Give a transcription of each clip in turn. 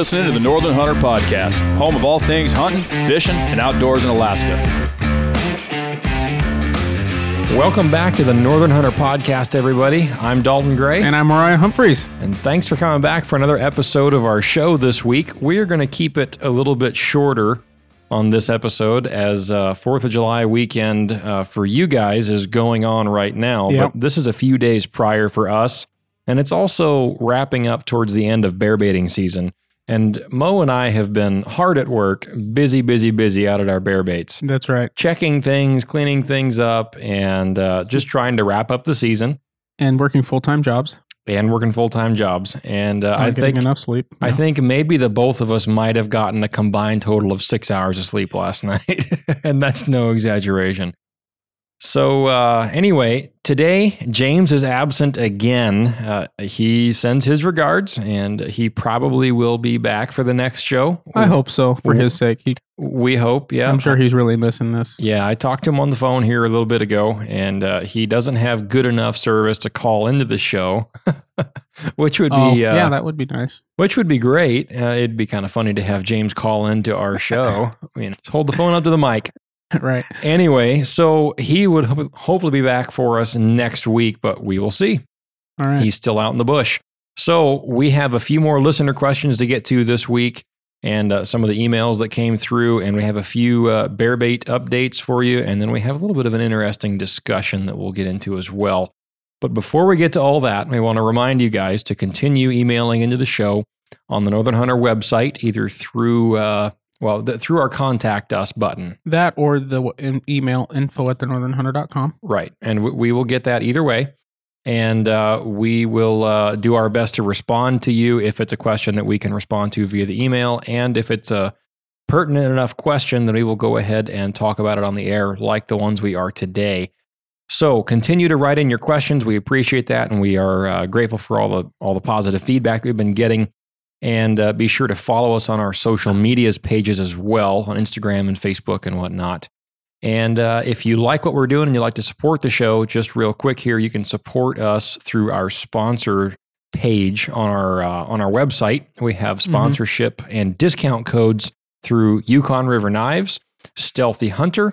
listening to the Northern Hunter Podcast, home of all things hunting, fishing, and outdoors in Alaska. Welcome back to the Northern Hunter Podcast, everybody. I'm Dalton Gray. And I'm Mariah Humphreys. And thanks for coming back for another episode of our show this week. We are going to keep it a little bit shorter on this episode as uh, 4th of July weekend uh, for you guys is going on right now. Yep. But this is a few days prior for us. And it's also wrapping up towards the end of bear baiting season. And Moe and I have been hard at work, busy, busy, busy out at our bear baits That's right. checking things, cleaning things up, and uh, just trying to wrap up the season And working full time jobs. and working full time jobs. And uh, I think enough sleep. I think maybe the both of us might have gotten a combined total of six hours of sleep last night, and that's no exaggeration. So uh, anyway, today James is absent again. Uh, he sends his regards, and he probably will be back for the next show. I hope so for his sake. He, We hope. Yeah, I'm sure he's really missing this. Yeah, I talked to him on the phone here a little bit ago, and uh, he doesn't have good enough service to call into the show, which would Oh, be uh, yeah, that would be nice. which would be great. Uh, it'd be kind of funny to have James call into our show. I mean, hold the phone up to the mic. right. Anyway, so he would ho- hopefully be back for us next week, but we will see. All right. He's still out in the bush. So we have a few more listener questions to get to this week and uh, some of the emails that came through. And we have a few uh, bear bait updates for you. And then we have a little bit of an interesting discussion that we'll get into as well. But before we get to all that, we want to remind you guys to continue emailing into the show on the Northern Hunter website, either through, uh, well, the, through our contact us button. that or the in- email info at the northernhunter.com. Right. And we, we will get that either way. And uh, we will uh, do our best to respond to you if it's a question that we can respond to via the email. And if it's a pertinent enough question, then we will go ahead and talk about it on the air like the ones we are today. So continue to write in your questions. We appreciate that. And we are uh, grateful for all the, all the positive feedback we've been getting. And uh, be sure to follow us on our social medias pages as well on Instagram and Facebook and whatnot. And uh, if you like what we're doing and you'd like to support the show, just real quick here, you can support us through our sponsor page on our uh, on our website. We have sponsorship and discount codes through Yukon River Knives, Sthealthy Hunter,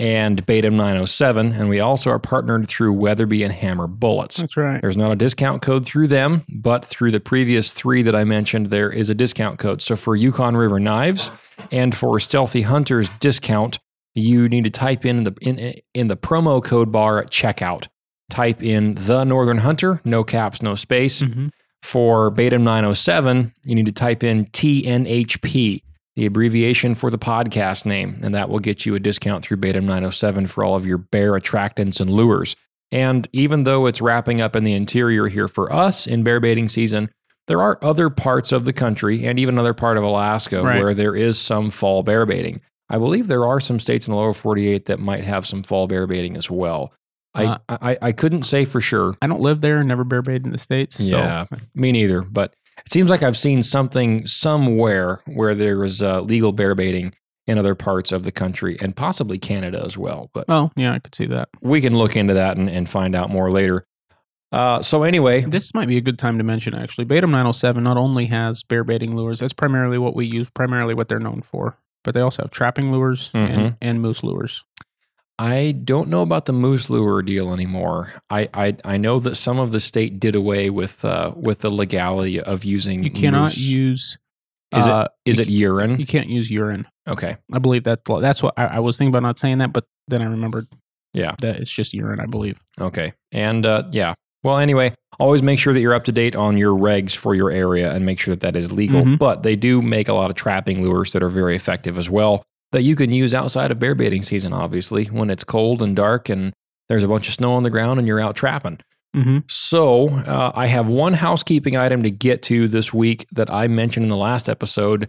and Bait'em 907. And we also are partnered through Weatherby and Hammer Bullets. That's right. There's not a discount code through them, but through the previous three that I mentioned, there is a discount code. So for Yukon River Knives and for Sthealthy Hunters discount, you need to type in the in, in the promo code bar at checkout. Type in the Northern Hunter, no caps, no space. hmm For Bait'em 907, you need to type in TNHP, the abbreviation for the podcast name, and that will get you a discount through Bait'em 907 for all of your bear attractants and lures. And even though it's wrapping up in the interior here for us in bear baiting season, there are other parts of the country and even another part of Alaska Right. where there is some fall bear baiting. I believe there are some states in the lower 48 that might have some fall bear baiting as well. I, Uh, I, I couldn't say for sure. I don't live there and never bear baited in the States. So Yeah, me neither. But it seems like I've seen something somewhere where there is uh, legal bear baiting in other parts of the country and possibly Canada as well. But oh, yeah, I could see that. we can look into that and, and find out more later. Uh, so anyway, This might be a good time to mention actually. Bait'em 907 not only has bear baiting lures, that's primarily what we use, primarily what they're known for, but they also have trapping lures Mhm. and, and moose lures. I don't know about the moose lure deal anymore. I, I I know that some of the state did away with uh, with the legality of using. You cannot moose. use. Is uh, it is it urine? You can't use urine. Okay, I believe that's that's what I, I was thinking about not saying that, but then I remembered yeah. that it's just urine. I believe. Okay. And uh, yeah. Well, anyway, always make sure that you're up to date on your regs for your area and make sure that that is legal. Mhm. But they do make a lot of trapping lures that are very effective as well that you can use outside of bear baiting season, obviously, when it's cold and dark and there's a bunch of snow on the ground and you're out trapping. Mm-hmm. So uh, I have one housekeeping item to get to this week that I mentioned in the last episode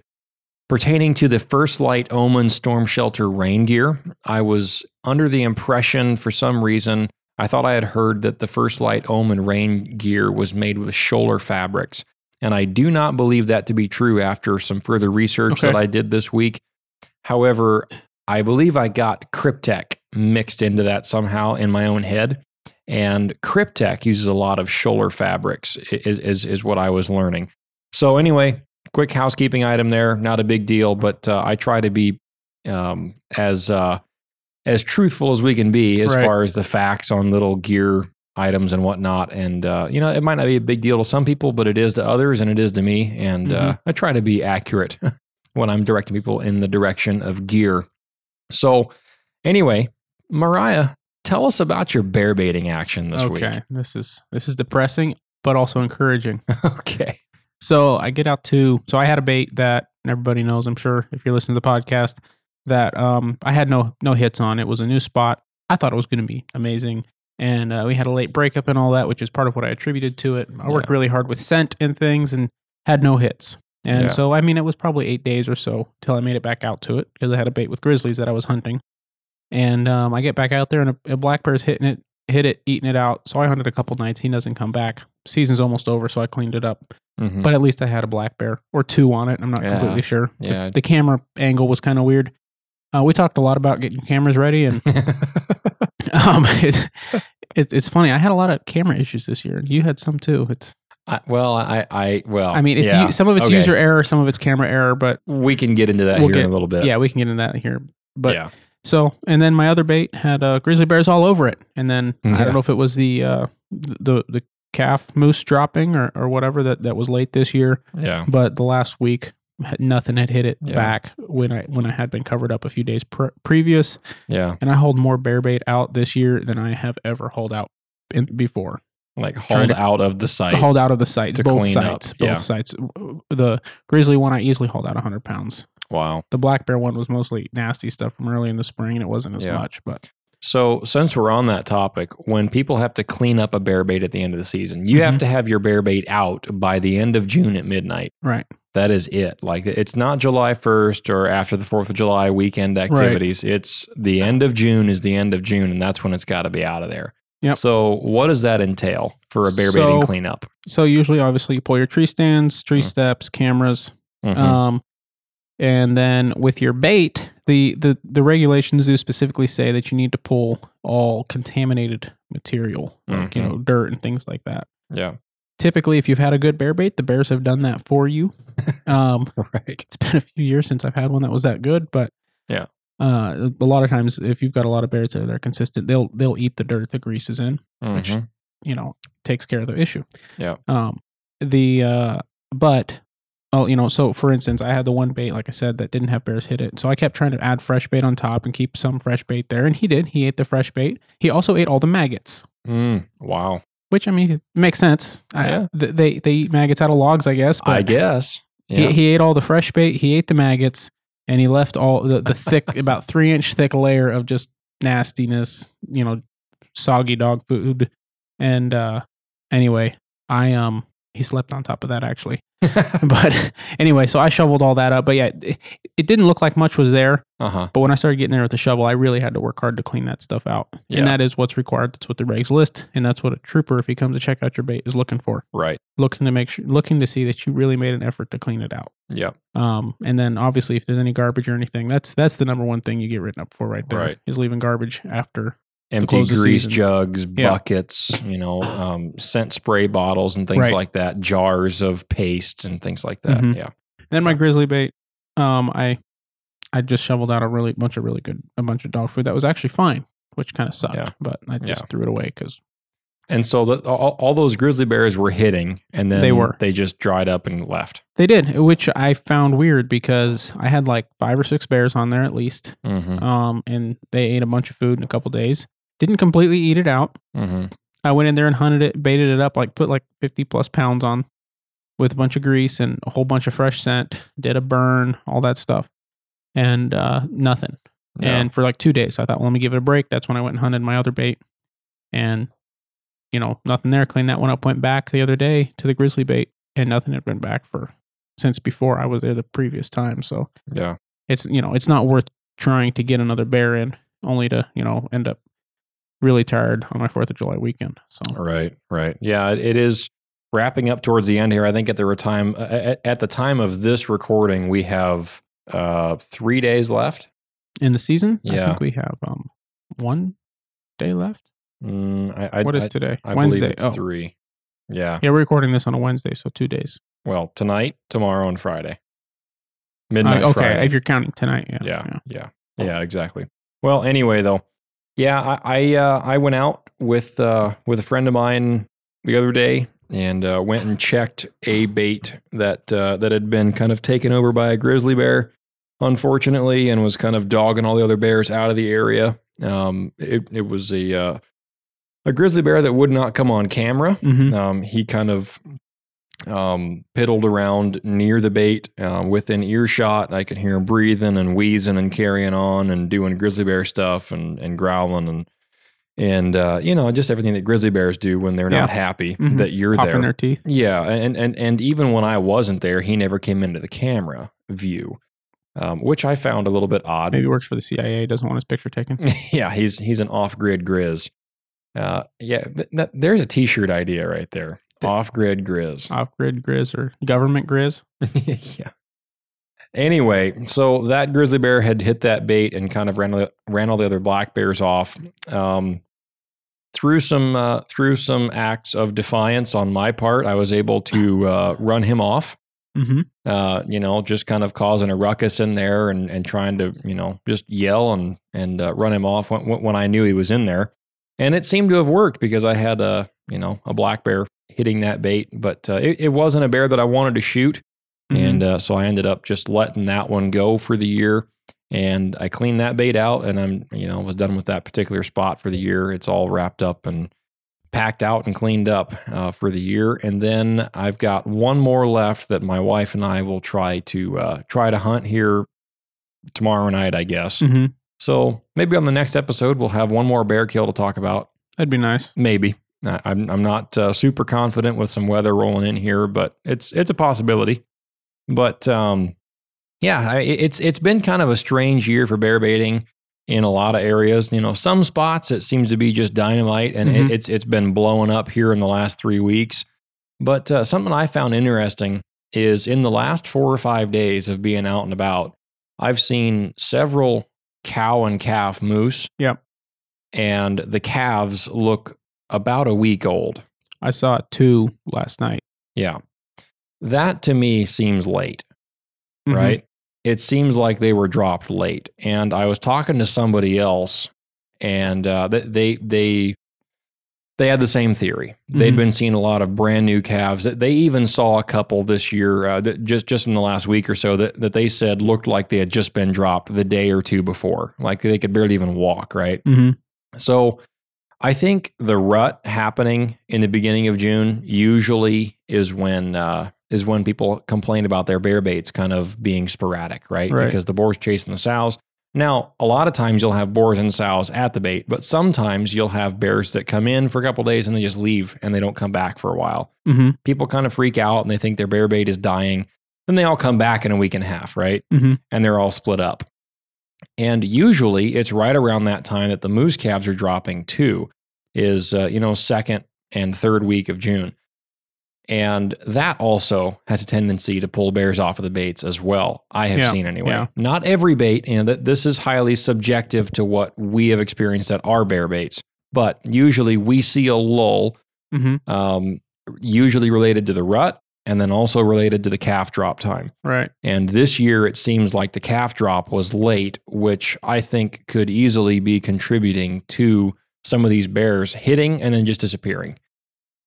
pertaining to the First Lite Omen Storm Shelter rain gear. I was under the impression for some reason, I thought I had heard that the First Lite Omen rain gear was made with Schoeller fabrics. And I do not believe that to be true after some further research Okay. that I did this week. However, I believe I got Kryptek mixed into that somehow in my own head. And Kryptek uses a lot of Schoeller fabrics, is, is, is what I was learning. So, anyway, quick housekeeping item there. Not a big deal, but uh, I try to be um, as uh, as truthful as we can be as Right. far as the facts on little gear items and whatnot. And uh, you know, it might not be a big deal to some people, but it is to others, and it is to me. And uh, I try to be accurate when I'm directing people in the direction of gear. So, anyway, Mariah, tell us about your bear baiting action this week. okay, this is this is depressing, but also encouraging. okay. So I get out to so I had a bait that everybody knows. I'm sure if you're listening to the podcast that um I had no no hits on. It was a new spot. I thought it was going to be amazing, and uh, we had a late breakup and all that, which is part of what I attributed to it. I worked really hard with scent and things, and had no hits. And Yeah. so I mean, it was probably eight days or so till I made it back out to it because I had a bait with grizzlies that I was hunting. And um, I get back out there, and a, a black bear's hitting it, hit it, eating it out. So I hunted a couple nights. He doesn't come back. Season's almost over, so I cleaned it up Mhm. but at least I had a black bear or two on it. I'm not Yeah. completely sure. The- Yeah. The, camera angle was kind of weird. Uh, we talked a lot about getting cameras ready, and um, it, it, it's funny. I had a lot of camera issues this year, and you had some too. It's, I, well, I, I, well, I mean, it's yeah. u- some of it's Okay. user error, some of it's camera error, but We can get into that We'll here get- in a little bit. yeah, we can get into that here. But yeah. so, and then my other bait had uh, grizzly bears all over it, and then I don't know if it was the uh, the the calf moose dropping or, or whatever that, that was late this year. Yeah. but the last week nothing had hit it Yeah. back when I when I had been covered up a few days pre- previous, Yeah. and I hold more bear bait out this year than I have ever hauled out in, before. Like hauled out of the site. hauled out of the sites, to both clean up, sites, both yeah. sites. The grizzly one I easily hauled out hundred pounds. wow. The black bear one was mostly nasty stuff from early in the spring, and it wasn't as Yeah. much. But So, since we're on that topic, when people have to clean up a bear bait at the end of the season, you have Mhm. to have your bear bait out by the end of June at midnight. right, That is it. Like it's not July 1st or after the 4th of July weekend activities. It's the end of June is the end of June and that's when it's got to be out of there. Yep. So, what does that entail for a bear So- baiting cleanup? so usually, obviously, you pull your tree stands, tree Mhm. steps, cameras, Mhm. Um, and then with your bait, the, the the regulations do specifically say that you need to pull all contaminated material, like you Mhm. know dirt and things like that. yeah. Typically, if you've had a good bear bait, the bears have done that for you. Um, Right. it's been a few years since I've had one that was that good, but Yeah. Uh, a lot of times if you've got a lot of bears that are they're consistent, they'll they'll eat the dirt the grease is in Which- Mhm. you know takes care of the issue. Yeah. Um. The uh, but oh, you know, so for instance, I had the one bait, like I said, that didn't have bears hit it. So I kept trying to add fresh bait on top and keep some fresh bait there, and he did. He ate the fresh bait. He also ate all the maggots, Mm, wow. which I mean makes sense. Yeah. th- they they eat maggots out of logs, I guess. But I guess. Yeah. he, he ate all the fresh bait. He ate the maggots, and he left all the, the thick, about three inch thick layer of just nastiness. You know, soggy dog food. And uh anyway, I um he slept on top of that actually. But anyway, so I shoveled all that up. But yeah, it, it didn't look like much was there. uh-huh. But when I started getting there with the shovel, I really had to work hard to clean that stuff out. Yeah. And that is what's required. That's what the regs list, and that's what a trooper, if he comes to check out your bait, is looking for. Right. Looking to make sure, looking to see that you really made an effort to clean it out. Yep. Um, and then obviously, if there's any garbage or anything, that's that's the number one thing you get written up for right there. Right. Is leaving garbage after. Empty grease jugs, Yeah. buckets, you know, um, scent spray bottles and things Right. like that, jars of paste and things like that. Mhm. Yeah. And then my grizzly bait, um, I I just shoveled out a really bunch of really good a bunch of dog food that was actually fine, which kind of sucked. Yeah. But I just Yeah. threw it away because And so the, all, all those grizzly bears were hitting, and then They were. they just dried up and left. they did, which I found weird because I had like five or six bears on there at least, Mm-hmm. um, and they ate a bunch of food in a couple days. Didn't completely eat it out. Mm-hmm. I went in there and hunted it, baited it up, like put like 50 plus pounds on with a bunch of grease and a whole bunch of fresh scent, did a burn, all that stuff. And uh, nothing. And for like two days, I thought, well, let me give it a break. That's when I went and hunted my other bait. And, you know, nothing there. Cleaned that one up, went back the other day to the grizzly bait, and nothing had been back for since before I was there the previous time. So yeah. it's, you know, it's not worth trying to get another bear in only to, you know, end up really tired on my 4th of July weekend. So. Right, right. Yeah, it- is wrapping up towards the end here. I think at the time at, at the time of this recording, we have uh, three days left. in the season. I Yeah. think we have um one day left. Mm, I, I, what is I, today? I Wednesday. it's oh, three. Yeah, yeah, we're recording this on a Wednesday, so two days. Well, tonight, tomorrow, and Friday. Midnight Uh, okay, Friday. if you're counting tonight, yeah, yeah, yeah, yeah, exactly. Well, anyway, though, yeah, I I, uh, I went out with uh, with a friend of mine the other day and uh, went and checked a bait that uh, that had been kind of taken over by a grizzly bear, unfortunately, and was kind of dogging all the other bears out of the area. Um, it it was a uh, a grizzly bear that would not come on camera. hmm Um, he kind of um, piddled around near the bait um, within earshot. I could hear him breathing and wheezing and carrying on and doing grizzly bear stuff and, and growling and and uh, you know just everything that grizzly bears do when they're not Yeah. happy Mhm. that you're popping there. their teeth. Yeah, and and and even when I wasn't there, he never came into the camera view, um, which I found a little bit odd. Maybe works for the CIA. Doesn't want his picture taken. yeah, he's he's an off-grid grizz. Uh, yeah, th- that, there's a T-shirt idea right there. Off-grid grizz. Off grid grizz or government grizz. yeah. Anyway, so that grizzly bear had hit that bait and kind of ran all- ran all the other black bears off. Um, through some uh, through some acts of defiance on my part, I was able to uh, run him off. Mm-hmm. Uh, you know, just kind of causing a ruckus in there and and trying to you know just yell and and uh, run him off when, when I knew he was in there. And it seemed to have worked because I had a you know a black bear hitting that bait, but uh, it, it wasn't a bear that I wanted to shoot. Mm-hmm. And uh, so I ended up just letting that one go for the year. And I cleaned that bait out and I'm, you know, was done with that particular spot for the year. It's all wrapped up and packed out and cleaned up uh, for the year. And then I've got one more left that my wife and I will try to uh, try to hunt here tomorrow night, I guess. hmm So maybe on the next episode we'll have one more bear kill to talk about. That'd be nice. Maybe. I- I'm I'm not uh, super confident with some weather rolling in here, but it's it's a possibility. But um, yeah, I, it's it's been kind of a strange year for bear baiting in a lot of areas. You know, some spots it seems to be just dynamite, and Mhm. it, it's it's been blowing up here in the last three weeks. But uh, something I found interesting is in the last four or five days of being out and about, I've seen several cow and calf moose. Yep. And the calves look about a week old. I saw two last night. Yeah. That to me seems late, Mhm. right? It seems like they were dropped late. And I was talking to somebody else and uh, they, they, they, they had the same theory. They'd Mhm. been seeing a lot of brand new calves. They even saw a couple this year, uh, that just just in the last week or so, that, that they said looked like they had just been dropped the day or two before. Like they could barely even walk, right? Mhm. So I think the rut happening in the beginning of June usually is when uh, is when people complain about their bear baits kind of being sporadic, right? Right. Because the boar's chasing the sows. Now, a lot of times you'll have boars and sows at the bait, but sometimes you'll have bears that come in for a couple days and they just leave and they don't come back for a while. Mhm. People kind of freak out and they think their bear bait is dying. Then they all come back in a week and a half, right? Mhm. and they're all split up. And usually it's right around that time that the moose calves are dropping too, is, uh, you know, second and third week of June. And that also has a tendency to pull bears off of the baits as well. I have Yeah, seen anyway. yeah. Not every bait, and that this is highly subjective to what we have experienced at our bear baits. But usually we see a lull, Mhm. um, usually related to the rut, and then also related to the calf drop time. Right. And this year, it seems like the calf drop was late, which I think could easily be contributing to some of these bears hitting and then just disappearing.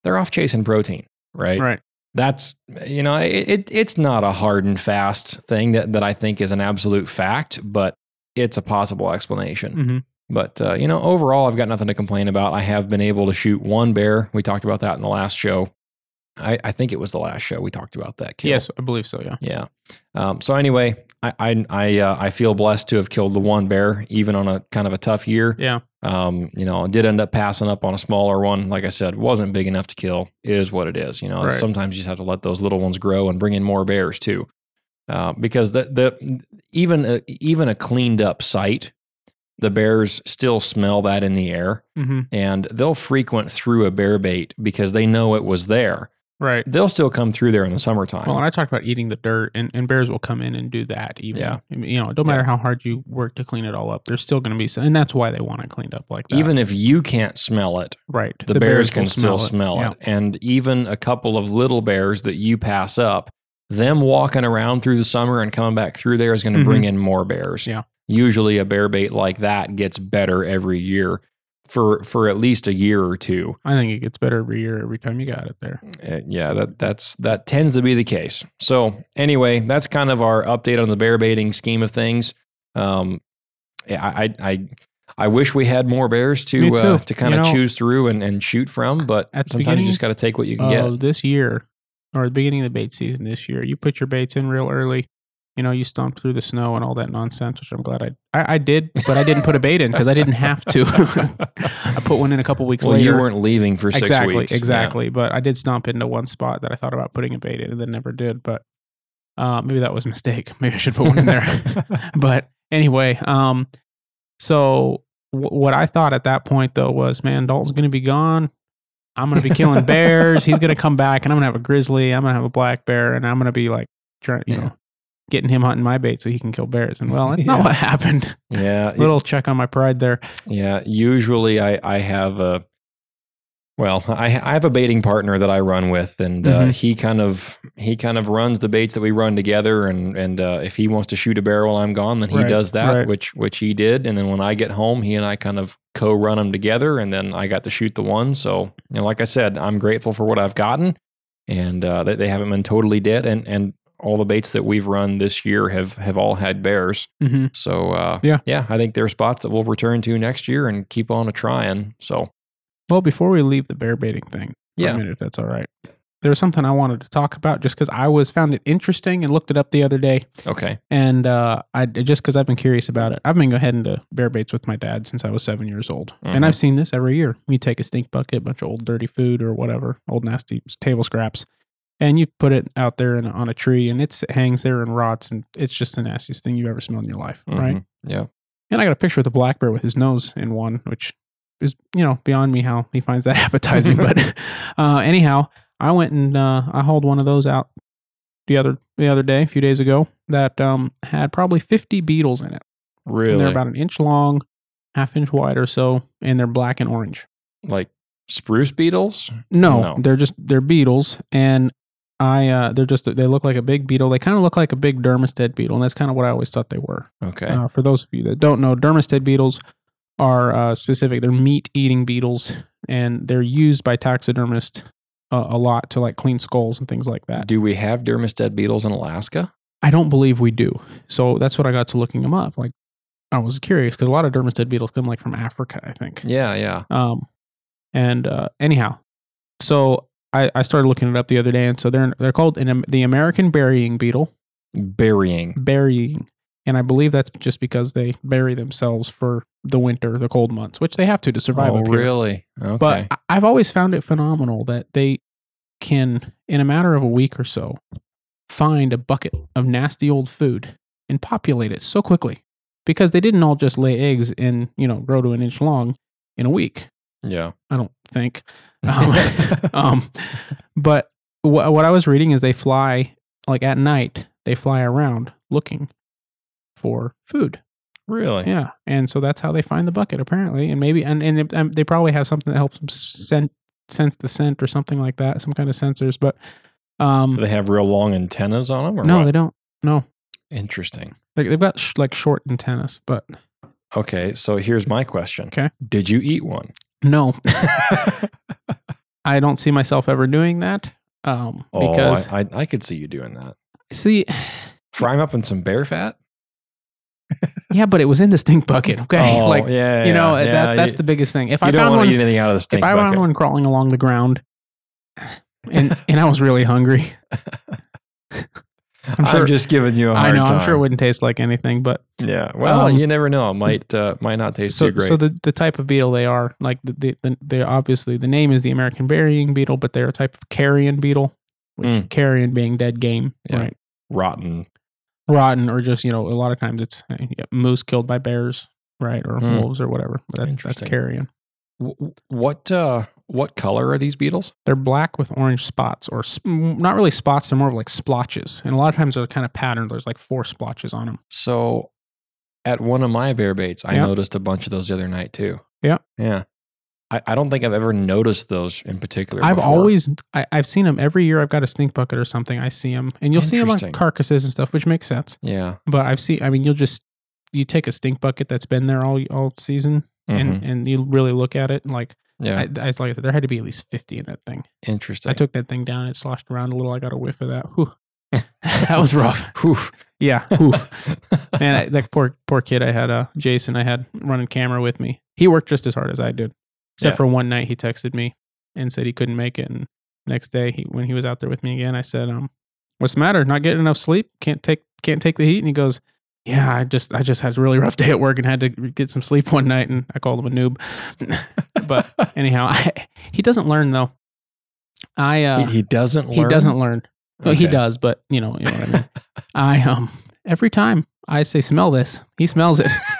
They're off chasing protein, right? Right. That's, you know, it, it, it's not a hard and fast thing that, that I think is an absolute fact, but it's a possible explanation. hmm But, uh, you know, overall, I've got nothing to complain about. I have been able to shoot one bear. We talked about that in the last show. I, I think it was the last show we talked about that. kill. Yes, I believe so. Yeah. Yeah. Um, so anyway, I I I, uh, I feel blessed to have killed the one bear, even on a kind of a tough year. Yeah. Um, you know, did end up passing up on a smaller one. Like I said, wasn't big enough to kill. Is what it is. You know, Right. sometimes you just have to let those little ones grow and bring in more bears too, uh, because the the even a, even a cleaned up site, the bears still smell that in the air hmm and they'll frequent through a bear bait because they know it was there. Right. they'll still come through there in the summertime. Well, and I talked about eating the dirt, and, and bears will come in and do that. Even Yeah. I mean, you know, don't matter how hard you work to clean it all up, there's still going to be some, and that's why they want it cleaned up like that. even if you can't smell it, right, the, bears, can will still smell Yeah. it. And even a couple of little bears that you pass up, them walking around through the summer and coming back through there is going to bring in more bears. Mm-hmm. Yeah. Usually a bear bait like that gets better every year for for at least a year or two. I think it gets better every year, every time you got it there. Uh, yeah, that that's that tends to be the case. So anyway, that's kind of our update on the bear baiting scheme of things. Um, yeah, I I I, I wish we had more bears to uh, to kind You of know, choose through and, and shoot from, but at sometimes you just got to take what you can Oh, get. this year or the beginning of the bait season this year, you put your baits in real early. You know, you stomped through the snow and all that nonsense, which I'm glad I I, I did, but I didn't put a bait in because I didn't have to. I put one in a couple weeks well, later. you weren't leaving for six exactly, weeks. Yeah. exactly. But I did stomp into one spot that I thought about putting a bait in and then never did. But uh, maybe that was a mistake. Maybe I should put one in there. but anyway, um, so w- what I thought at that point though was, man, Dalton's going to be gone. I'm going to be killing bears. He's going to come back, and I'm going to have a grizzly. I'm going to have a black bear, and I'm going to be like, trying, you Yeah. know, getting him hunting my bait so he can kill bears. And well, that's not what happened. yeah, Little check on my pride there. Yeah, usually I I have a well, I I have a baiting partner that I run with, and uh, Mhm. he kind of he kind of runs the baits that we run together, and and uh, if he wants to shoot a bear while I'm gone, then he Right, does that, right. which which he did, and then when I get home, he and I kind of co-run them together, and then I got to shoot the one. So, you know, like I said, I'm grateful for what I've gotten, and uh, they, they haven't been totally dead, and and all the baits that we've run this year have have all had bears. hmm So uh, Yeah. yeah, I think there are spots that we'll return to next year and keep on a trying. So Well, before we leave the bear baiting thing, Yeah. minute, if that's all right, there was something I wanted to talk about just because I was found it interesting and looked it up the other day, okay, and uh, I just because I've been curious about it. I've been going ahead to bear baits with my dad since I was seven years old, Mhm. and I've seen this every year. You take a stink bucket, a bunch of old dirty food or whatever, old nasty table scraps, and you put it out there in, on a tree, and it's, it hangs there and rots, and it's just the nastiest thing you ever smelled in your life, right? Mhm. Yeah, And I got a picture of the black bear with his nose in one, which is, you know, beyond me how he finds that appetizing. but uh, anyhow, I went and uh, I hauled one of those out the other the other day, a few days ago, that um, had probably 50 beetles in it. And really, They're about an inch long, half inch wide or so, and they're black and orange. like spruce beetles. No, No. they're just they're beetles, and I uh, they're just they look like a big beetle. They kind of look like a big dermestid beetle, and that's kind of what I always thought they were. Okay, Uh, for those of you that don't know, dermestid beetles are uh, specific. They're meat eating beetles, and they're used by taxidermists uh, a lot to like clean skulls and things like that. do we have dermestid beetles in Alaska? I don't believe we do. So that's what I got to looking them up. Like I was curious because a lot of dermestid beetles come like from Africa, I think. Yeah, yeah. Um, and uh, anyhow, so I, I started looking it up the other day, and so they're they're called an, the American burying beetle. Burying. burying. And I believe that's just because they bury themselves for the winter, the cold months, which they have to to survive. oh, really? Okay. But I've always found it phenomenal that they can, in a matter of a week or so, find a bucket of nasty old food and populate it so quickly because they didn't all just lay eggs and you know grow to an inch long in a week. Yeah. I don't think. Um, um, but wh- what I was reading is they fly like at night. They fly around looking for food. really? Yeah, and so that's how they find the bucket apparently. And maybe and and, it, um, they probably have something that helps them scent sense the scent or something like that. Some kind of sensors, but um, Do they have real long antennas on them? Or no, what? they don't. No, Interesting. like they've got sh- like short antennas, but Okay, so here's my question. Okay. Did you eat one? No, I don't see myself ever doing that. Um, because oh, I, I I could see you doing that. see, Fry them up in some bear fat. yeah, but it was in the stink bucket. Okay, Oh, like yeah, you know yeah, that that's the biggest thing. If you I don't found want one, to eat anything out of the stink if I found one crawling along the ground, and and I was really hungry, I'm sure, I'm, just giving you a I hard know time. I'm sure it wouldn't taste like anything, but Yeah. Well, Um, you never know. It might uh, might not taste so too great. so the the type of beetle they are like the the, the they obviously the name is the American burying beetle, but they're a type of carrion beetle, which Mm. carrion being dead game, Yeah. right? Rotten. Rotten or just you know a lot of times it's uh, yeah, moose killed by bears, right, or Mm. wolves or whatever. But that, that's carrion. What uh What color are these beetles? They're black with orange spots, or sp- not really spots. They're more of like splotches, and a lot of times they're kind of patterned. There's like four splotches on them. So at one of my bear baits, I Yeah. noticed a bunch of those the other night too. Yeah. Yeah. I, I don't think I've ever noticed those in particular. I've before. always, I, I've seen them every year. I've got a stink bucket or something. I see them, and you'll see them on carcasses and stuff, which makes sense. Yeah. But I've seen. I mean, you'll just you take a stink bucket that's been there all all season, and Mhm. and you really look at it. And like yeah. I, I like I said, there had to be at least fifty in that thing. Interesting. I took that thing down. It sloshed around a little. I got a whiff of that. Whew. that was rough. Whew. Yeah. Oof. Man, I, that poor poor kid I had, uh, Jason, I had running camera with me. He worked just as hard as I did, except Yeah. for one night he texted me and said he couldn't make it. And next day, he, when he was out there with me again, I said, um, "What's the matter? Not getting enough sleep? Can't take can't take the heat?" And he goes, "Yeah, I just I just had a really rough day at work and had to get some sleep one night." And I called him a noob. but anyhow, I, he doesn't learn though. I uh, he, he doesn't learn. he doesn't learn. Well, he does, but you know, you know what I mean. I um every time I say smell this, he smells it.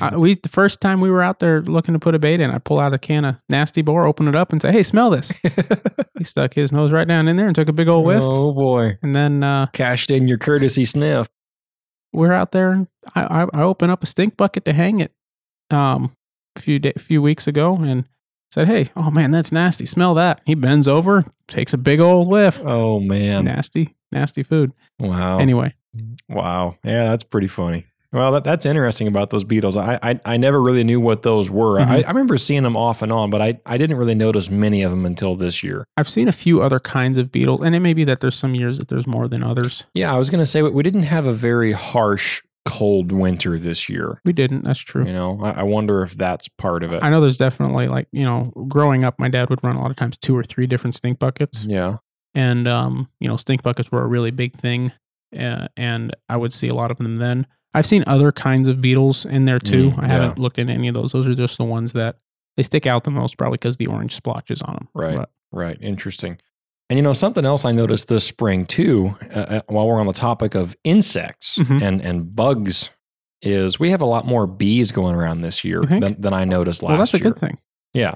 I, we the first time we were out there looking to put a bait in, I pull out a can of nasty boar, open it up, and say, "Hey, smell this." he stuck his nose right down in there and took a big old whiff. Oh boy. And then uh, Cashed in your courtesy sniff. we're out there, and I, I I open up a stink bucket to hang it, um, a few day, few weeks ago, and said, "Hey, oh man, that's nasty. Smell that." He bends over, takes a big old whiff. Oh man. nasty, nasty food. Wow. Anyway, Wow. Yeah, that's pretty funny. Well, that, that's interesting about those beetles. I, I I never really knew what those were. Mhm. I, I remember seeing them off and on, but I, I didn't really notice many of them until this year. I've seen a few other kinds of beetles, and it may be that there's some years that there's more than others. Yeah, I was going to say we didn't have a very harsh cold winter this year. We didn't. That's true. You know, I, I wonder if that's part of it. I know there's definitely like you know, growing up, my dad would run a lot of times two or three different stink buckets, Yeah. and um, you know, stink buckets were a really big thing, uh, and I would see a lot of them then. I've seen other kinds of beetles in there too. Mm, I haven't looked into any of those. Those are just the ones that they stick out the most, probably because the orange splotches on them. Right. But Right. Interesting. And you know, something else I noticed this spring too, uh, uh, while we're on the topic of insects Mhm. and, and bugs, is we have a lot more bees going around this year than, than I noticed last well, that's a year. good thing. Yeah.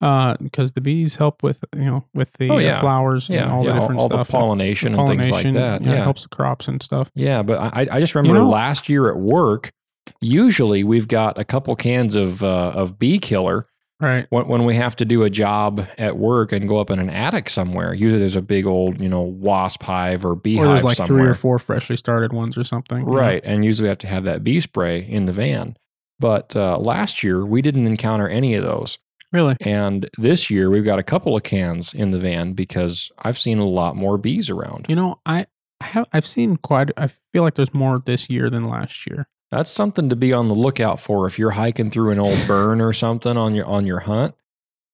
Uh, because the bees help with you know with the Oh, uh, yeah. flowers Yeah. and all yeah, the different all stuff. the pollination, and things like pollination, that. yeah, Yeah. it helps the crops and stuff. Yeah. But I, I just remember know- last year at work, usually we've got a couple cans of, uh, of bee killer Right. when, when we have to do a job at work and go up in an attic somewhere. Usually there's a big old, you know, wasp hive or Or beehive there's like somewhere. three or four freshly started ones or something. you know? Right. And usually we have to have that bee spray in the van. But uh, last year, we didn't encounter any of those. Really. And this year, we've got a couple of cans in the van because I've seen a lot more bees around. You know, I I have I've seen quite. I feel like there's more this year than last year. That's something to be on the lookout for if you're hiking through an old burn or something on your on your hunt.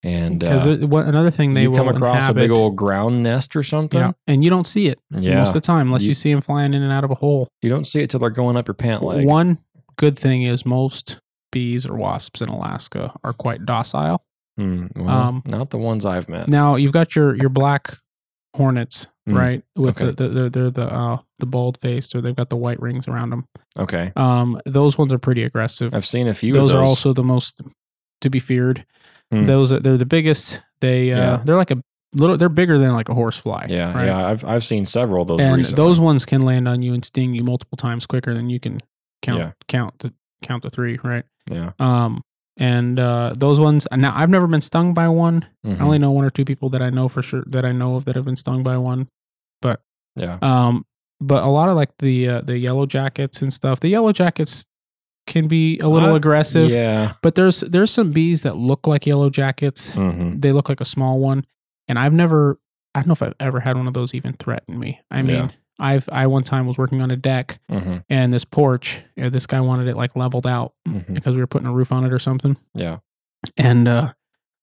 And Because uh, what another thing they come across inhabit, a big old ground nest or something. yeah, and you don't see it Yeah. most of the time unless you, You- see them flying in and out of a hole. You don't see it till they're going up your pant leg. One good thing is most bees or wasps in Alaska are quite docile. Hmm, well, Um, not the ones I've met. Now you've got your your black hornets, Mm, right? With okay. the, the they're, they're the uh, the bald faced, or they've got the white rings around them. Okay. Um, those ones are pretty aggressive. I've seen a few those, of those. are also the most to be feared. Hmm. Those are they're the biggest. They uh, Yeah. they're like a little. They're bigger than like a horsefly. Yeah, right? yeah, I've I've seen several of those and recently. those ones can land on you and sting you multiple times quicker than you can count Yeah. count to count to three. Right. yeah, Um. And uh, those ones. Now I've never been stung by one. mhm, I only know one or two people that I know for sure that I know of that have been stung by one. But yeah, Um, but a lot of like the uh, the yellow jackets and stuff. The yellow jackets can be a little Uh, aggressive. yeah, But there's there's some bees that look like yellow jackets. hmm They look like a small one, and I've never. I don't know if I've ever had one of those even threaten me. I mean, Yeah. I've I one time was working on a deck hmm and this porch. You know, this guy wanted it like leveled out hmm because we were putting a roof on it or something. yeah, And uh,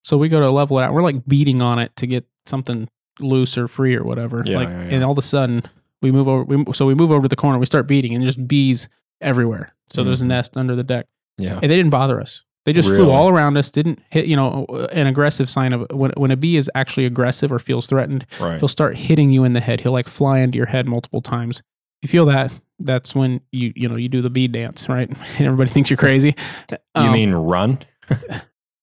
so we go to level it out. We're like beating on it to get something loose or free or whatever. Yeah, like, yeah, yeah. and all of a sudden we move over. We, so we move over to the corner. We start beating and just bees everywhere. So there's a nest under the deck, yeah, and they didn't bother us. They just flew all around us. Didn't hit. You know, an aggressive sign of when when a bee is actually aggressive or feels threatened, right. he'll start hitting you in the head. He'll like fly into your head multiple times. If you feel that, that's when you you know you do the bee dance, right? And everybody thinks you're crazy. You Um, mean run?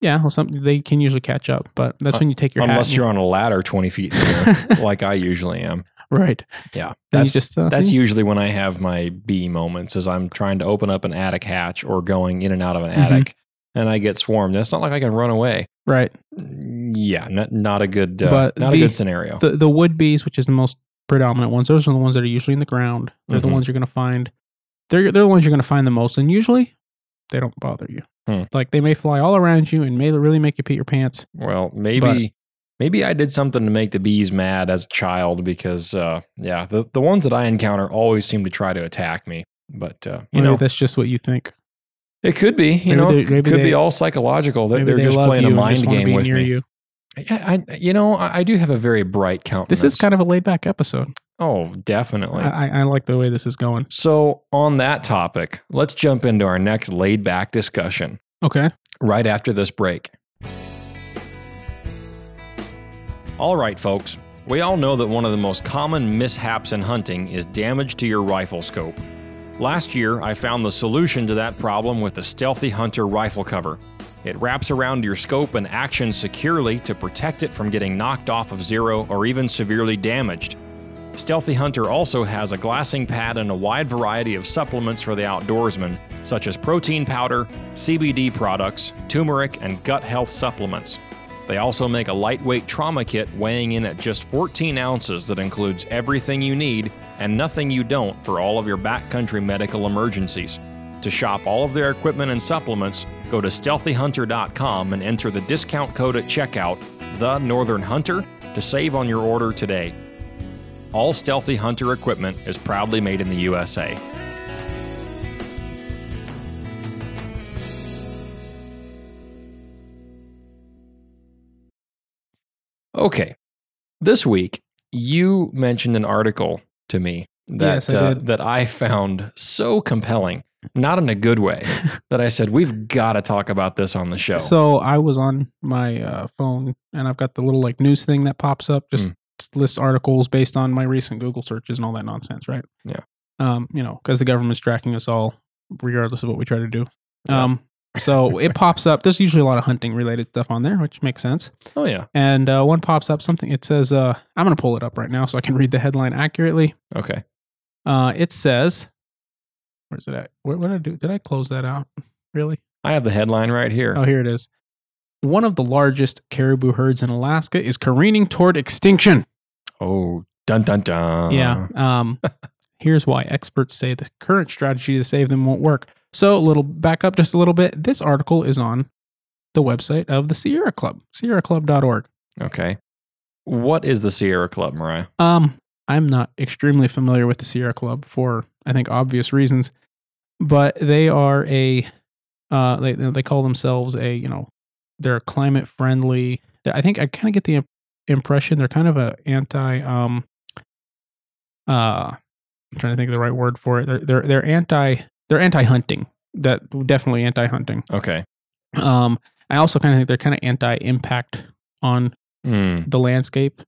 Yeah, well, some they can usually catch up, but that's Uh, when you take your Unless and you're on a ladder 20 feet in air, like I usually am. right. Yeah. That's, just, uh, that's usually when I have my bee moments is I'm trying to open up an attic hatch or going in and out of an Mhm. attic and I get swarmed. It's not like I can run away. Right. Yeah, not, not a good uh, But not the- a good scenario. The the wood bees, which is the most predominant ones, those are the ones that are usually in the ground. They're Mhm. the ones you're going to find. They're they're the ones you're going to find the most, and usually they don't bother you. Hmm. Like they may fly all around you and may really make you pee your pants. well, maybe but- maybe I did something to make the bees mad as a child because uh, yeah, the the ones that I encounter always seem to try to attack me. But uh, you know, that's just what you think. It could be. You maybe know, it could they- be all psychological. They're, they're they just playing a mind game with me. you. I, I, you know, I, I do have a very bright countenance. This is kind of a laid back episode. oh, definitely. I, I I like the way this is going. so, on that topic, let's jump into our next laid back discussion Okay. right after this break. All right, folks. We all know that one of the most common mishaps in hunting is damage to your rifle scope. Last year, I found the solution to that problem with the Sthealthy Hunter rifle cover. It wraps around your scope and action securely to protect it from getting knocked off of zero or even severely damaged. Sthealthy Hunter also has a glassing pad and a wide variety of supplements for the outdoorsman, such as protein powder, CBD products, turmeric, and gut health supplements. They also make a lightweight trauma kit weighing in at just 14 ounces that includes everything you need and nothing you don't for all of your backcountry medical emergencies. To shop all of their equipment and supplements, go to sthealthyhunter.com and enter the discount code at checkout, The Northern Hunter, to save on your order today. All Sthealthy Hunter equipment is proudly made in the USA. Okay. This week, you mentioned an article to me that Yes, I uh, that I found so compelling, not in a good way, that I said we've got to talk about this on the show. So I was on my uh, phone and I've got the little like news thing that pops up, just Mm. lists articles based on my recent Google searches and all that nonsense, right? Yeah. Um, you know, because the government's tracking us all, regardless of what we try to do. Um, so it pops up. There's usually a lot of hunting related stuff on there, which makes sense. oh yeah, And uh, one pops up something. It says, uh, I'm going to pull it up right now so I can read the headline accurately. okay. Uh, it says, where's it at? What, what did I do? Did I close that out? Really? I have the headline right here. Oh, here it is. One of the largest caribou herds in Alaska is careening toward extinction. Oh, dun dun dun. yeah. Um, here's why experts say the current strategy to save them won't work. So, a little back up just a little bit. This article is on the website of the Sierra Club, sierraclub.org. Okay. What is the Sierra Club, Mariah? Um, I'm not extremely familiar with the Sierra Club for I think obvious reasons, but they are a uh they they call themselves a you know they're climate friendly. I think I kind of get the impression they're kind of a anti um uh I'm trying to think of the right word for it. They're they're they're anti they're anti hunting. That definitely anti hunting. Okay. Um, I also kind of think they're kind of anti impact on Hmm. the landscape.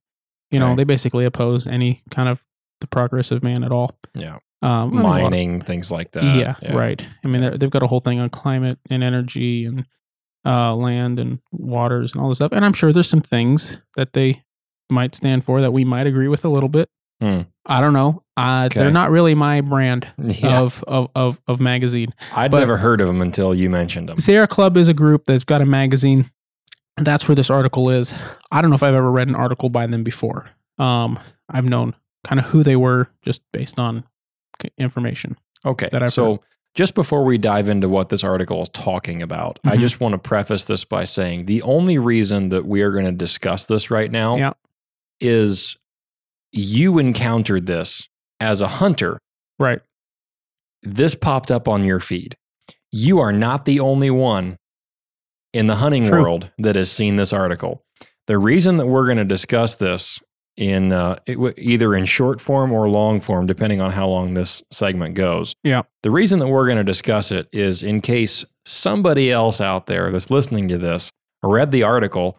You know, Okay. they basically oppose any kind of the progress of man at all. Yeah. Um, I mean, a lot of- Mining, things like that. yeah, right. I mean, they're- they've got a whole thing on climate and energy and uh, land and waters and all this stuff. And I'm sure there's some things that they might stand for that we might agree with a little bit. Hmm. I don't know. Uh, Okay. They're not really my brand Yeah. of, of, of, of magazine. I'd but- never heard of them until you mentioned them. Sierra Club is a group that's got a magazine. That's where this article is. I don't know if I've ever read an article by them before. Um, I've known kind of who they were just based on information. Okay. that I've so heard. just before we dive into what this article is talking about, I Mhm. just want to preface this by saying the only reason that we are going to discuss this right now Yeah. is you encountered this as a hunter. Right. This popped up on your feed. You are not the only one in the hunting True. world that has seen this article. The reason that we're going to discuss this in uh, it w- either in short form or long form, depending on how long this segment goes. Yeah. The reason that we're going to discuss it is in case somebody else out there that's listening to this read the article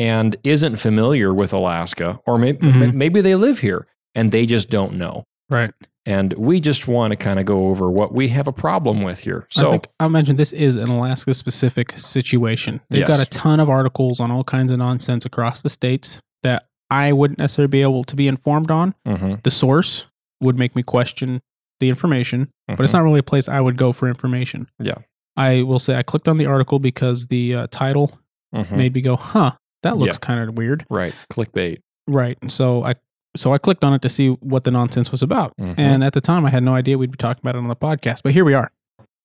and isn't familiar with Alaska, or maybe Mhm. maybe they live here and they just don't know. Right. And we just want to kind of go over what we have a problem with here. I So, I'll mention this is an Alaska specific situation. They've got a ton of articles on all kinds of nonsense across the states that I wouldn't necessarily be able to be informed on. Mhm, The source would make me question the information, but it's mhm. not really a place I would go for information. Yeah. I will say I clicked on the article because the uh, title Mhm. made me go, huh, that looks Yeah. kind of weird. right. Clickbait. Right. So I so I clicked on it to see what the nonsense was about. Mhm. And at the time I had no idea we'd be talking about it on the podcast. But here we are.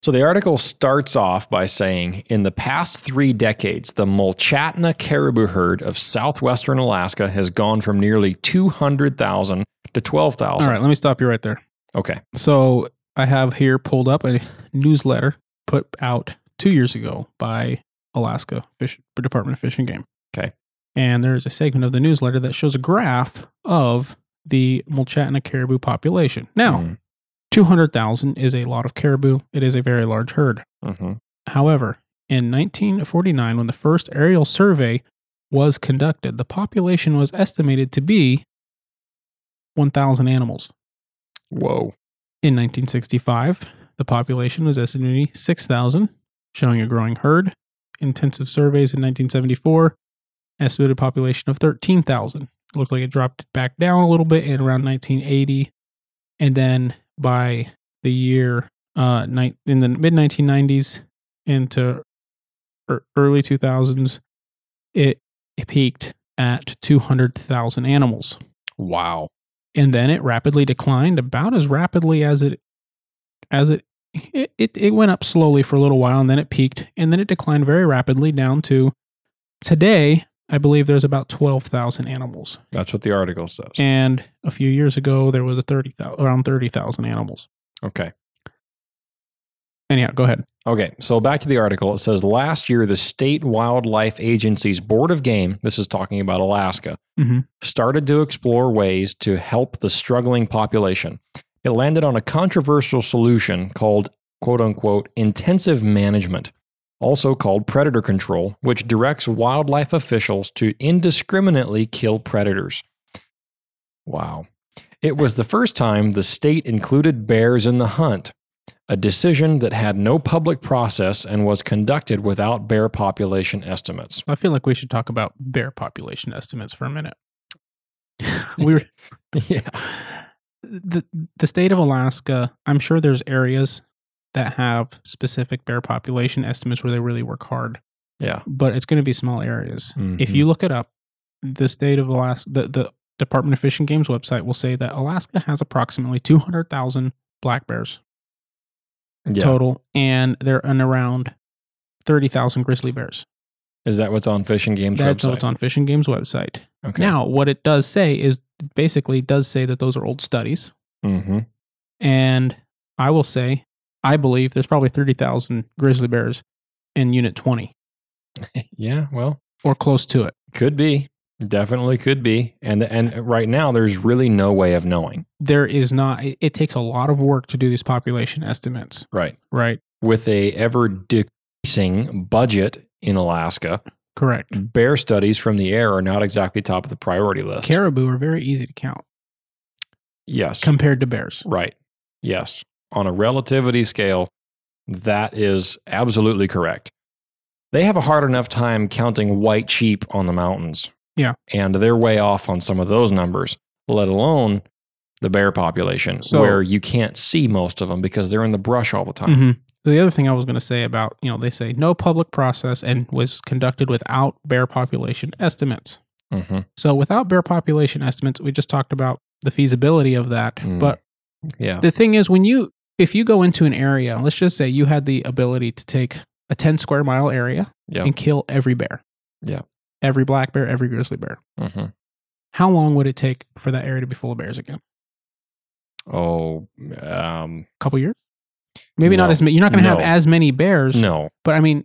So the article starts off by saying in the past three decades, the Mulchatna caribou herd of southwestern Alaska has gone from nearly 200,000 to 12,000. All right, let me stop you right there. Okay. So I have here pulled up a newsletter put out two years ago by Alaska Fish Department of Fish and Game. Okay. And there is a segment of the newsletter that shows a graph of the Mulchatna caribou population. Now, Mm, 200,000 is a lot of caribou. It is a very large herd. mhm. However, in 1949, when the first aerial survey was conducted, the population was estimated to be 1,000 animals. Whoa. In 1965, the population was estimated to be 6,000, showing a growing herd. Intensive surveys in 1974, estimated population of 13,000. It looked like it dropped back down a little bit in around 1980. And then by the year uh, in the mid 1990s into er- early 2000s, it, it peaked at 200,000 animals Wow. and then it rapidly declined about as rapidly as it as it it, it it went up slowly for a little while and then it peaked and then it declined very rapidly down to today i believe there's about 12,000 animals That's what the article says. and a few years ago there was a 30,000 around 30,000 animals Okay. anyhow go ahead Okay, so back to the article. It says last year, the State Wildlife Agency's Board of Game, this is talking about Alaska, Mhm. started to explore ways to help the struggling population. It landed on a controversial solution called, quote unquote, intensive management, also called predator control, which directs wildlife officials to indiscriminately kill predators. Wow. It was the first time the state included bears in the hunt, a decision that had no public process and was conducted without bear population estimates. i feel like we should talk about bear population estimates for a minute we were yeah. the the state of Alaska, I'm sure there's areas that have specific bear population estimates where they really work hard, Yeah. but it's going to be small areas. If Mhm. you look it up, the state of Alaska, the, the Department of Fish and Games website will say that Alaska has approximately 200,000 black bears Yeah. total, and they're in around 30,000 grizzly bears. Is that what's on Fish and Games That's website? what's on Fish and Games website. Okay. Now, what it does say is basically does say that those are old studies. hmm And I will say, I believe there's probably 30,000 grizzly bears in Unit 20 Yeah. Well, or close to it. could be. Definitely could be. And and right now, there's really no way of knowing. There is not, it, it takes a lot of work to do these population estimates, Right. right? With a ever decreasing budget in Alaska, Correct. bear studies from the air are not exactly top of the priority list. Caribou are very easy to count yes. compared to bears. Right. Yes. On a relativity scale, that is absolutely correct. They have a hard enough time counting white sheep on the mountains. Yeah. And they're way off on some of those numbers, let alone the bear population, So- where you can't see most of them because they're in the brush all the time. Mhm. The other thing I was going to say about, you know, they say no public process and was conducted without bear population estimates. hmm So without bear population estimates, we just talked about the feasibility of that. Mm. But Yeah. the thing is when you if you go into an area let's just say you had the ability to take a 10 square mile area Yeah. and kill every bear Yeah. every black bear every grizzly bear hmm how long would it take for that area to be full of bears again Oh, um, a couple years maybe not as many you're not going to have as many bears no. but i mean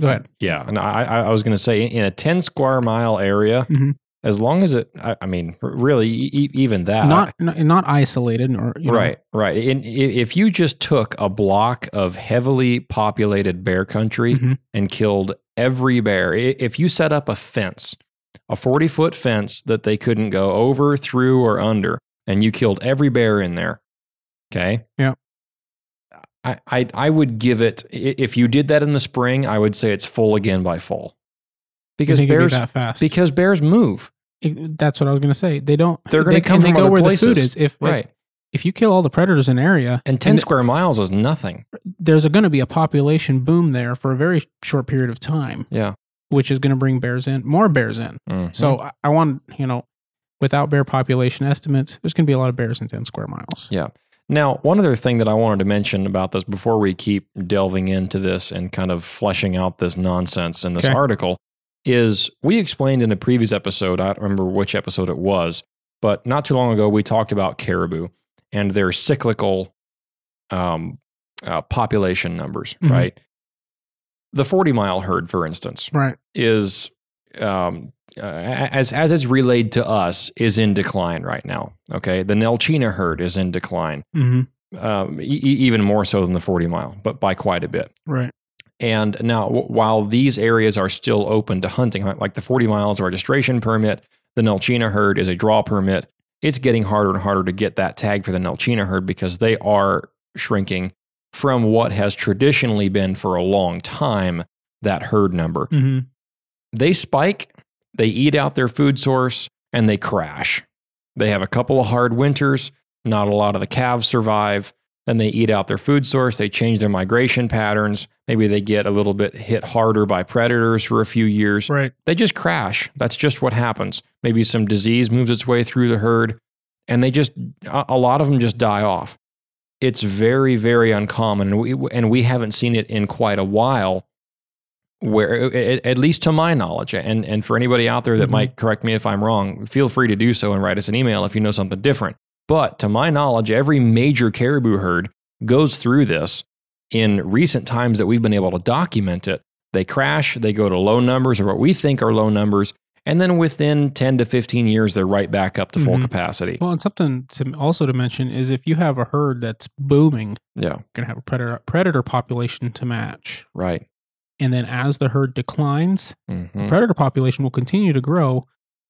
go ahead Yeah, and I, I I was going to say in a ten square mile area, Mhm. As long as it, I, I mean, really, e- even that, not, not isolated or you know, right, right. In, if you just took a block of heavily populated bear country Mhm. and killed every bear, if you set up a fence, a forty foot fence that they couldn't go over, through, or under, and you killed every bear in there, okay? Yeah. I, I, I would give it, if you did that in the spring, I would say it's full again by fall. Because be bears, that fast. because bears move. It- that's what I was going to say. They don't. They're gonna they, come they from go where the food is. If Right. if you kill all the predators in an area, And 10 And- square miles is nothing. there's going to be a population boom there for a very short period of time, Yeah. which is going to bring bears in, more bears in. Mhm. So I, I want you know, without bear population estimates, there's going to be a lot of bears in 10 square miles. Yeah. Now, one other thing that I wanted to mention about this before we keep delving into this and kind of fleshing out this nonsense in this Okay. article is we explained in a previous episode, I don't remember which episode it was, but not too long ago, we talked about caribou and their cyclical um, uh, population numbers, Mhm. right? The 40 mile herd, for instance, Right. is um, uh, as as it's relayed to us is in decline right now. Okay, the Nelchina herd is in decline, hmm um, e- even more so than the forty mile, but by quite a bit. Right. And now, w- while these areas are still open to hunting, like the forty miles registration permit, the Nelchina herd is a draw permit. It's getting harder and harder to get that tag for the Nelchina herd because they are shrinking from what has traditionally been for a long time that herd number hmm they spike, they eat out their food source, and they crash. They have a couple of hard winters, not a lot of the calves survive. Then they eat out their food source, they change their migration patterns. Maybe they get a little bit hit harder by predators for a few years. Right. They just crash. That's just what happens. Maybe some disease moves its way through the herd, and they just, a lot of them just die off. It's very, very uncommon, and we, and we haven't seen it in quite a while where at least to my knowledge and and for anybody out there that Mhm. might correct me if I'm wrong feel free to do so and write us an email if you know something different but to my knowledge every major caribou herd goes through this in recent times that we've been able to document it they crash they go to low numbers or what we think are low numbers and then within 10 to 15 years they're right back up to full Mhm. capacity Well, and something to also to mention is if you have a herd that's booming, yeah you're going to have a predator predator population to match. right And then as the herd declines, Mhm. the predator population will continue to grow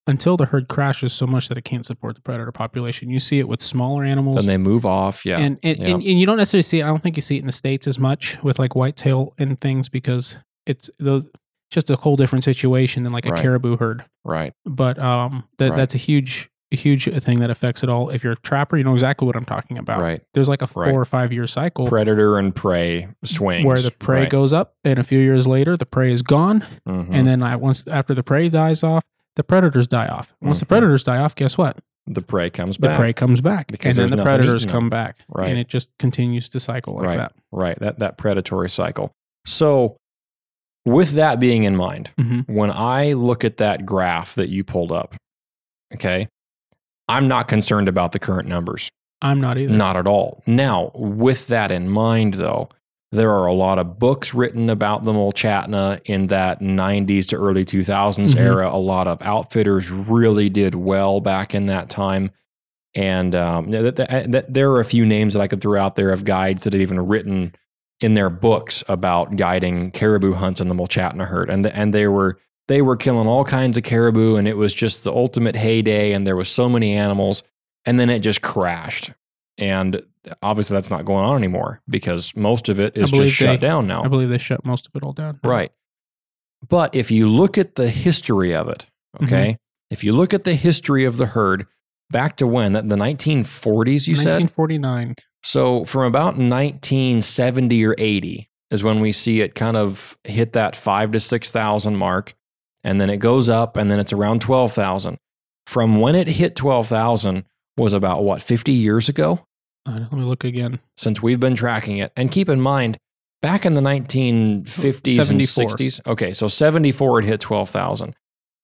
until the herd crashes so much that it can't support the predator population. You see it with smaller animals. And they move off yeah and and, yeah. and and you don't necessarily see it. I don't think you see it in the states as much with like whitetail and things because it's those just a whole different situation than like a Right. caribou herd. right But um, that Right. that's a huge a huge thing that affects it all. If you're a trapper, you know exactly what I'm talking about. right There's like a four Right. or five year cycle predator and prey swings where the prey right. goes up, and a few years later the prey is gone, Mhm. and then I once after the prey dies off, the predators die off. Once the Mhm. predators die off, guess what? the prey comes back. The prey comes back, Because and then the predators come back, Right. and it just continues to cycle like Right. that. right that that predatory cycle so with that being in mind hmm when i look at that graph that you pulled up okay i'm not concerned about the current numbers I'm not either. not at all now with that in mind though there are a lot of books written about the Mulchatna in that 90s to early 2000s Mhm. era. A lot of outfitters really did well back in that time. And um, th- th- th- there are a few names that I could throw out there of guides that had even written in their books about guiding caribou hunts in the Mulchatna herd. And, the, and they were they were killing all kinds of caribou, and it was just the ultimate heyday. And there was so many animals, and then it just crashed. And obviously, that's not going on anymore because most of it is just shut they- down now. I believe they shut most of it all down. Right. But if you look at the history of it, okay, Mm-hmm. if you look at the history of the herd back to when, the 1940s, you said? 1949. So from about 1970 or 80 is when we see it kind of hit that five to 6,000 mark. And then it goes up and then it's around 12,000. From when it hit 12,000 was about what, 50 years ago? Let me look again. since we've been tracking it. And keep in mind, back in the 1950s 74. and 60s, okay, so 74 it hit 12,000.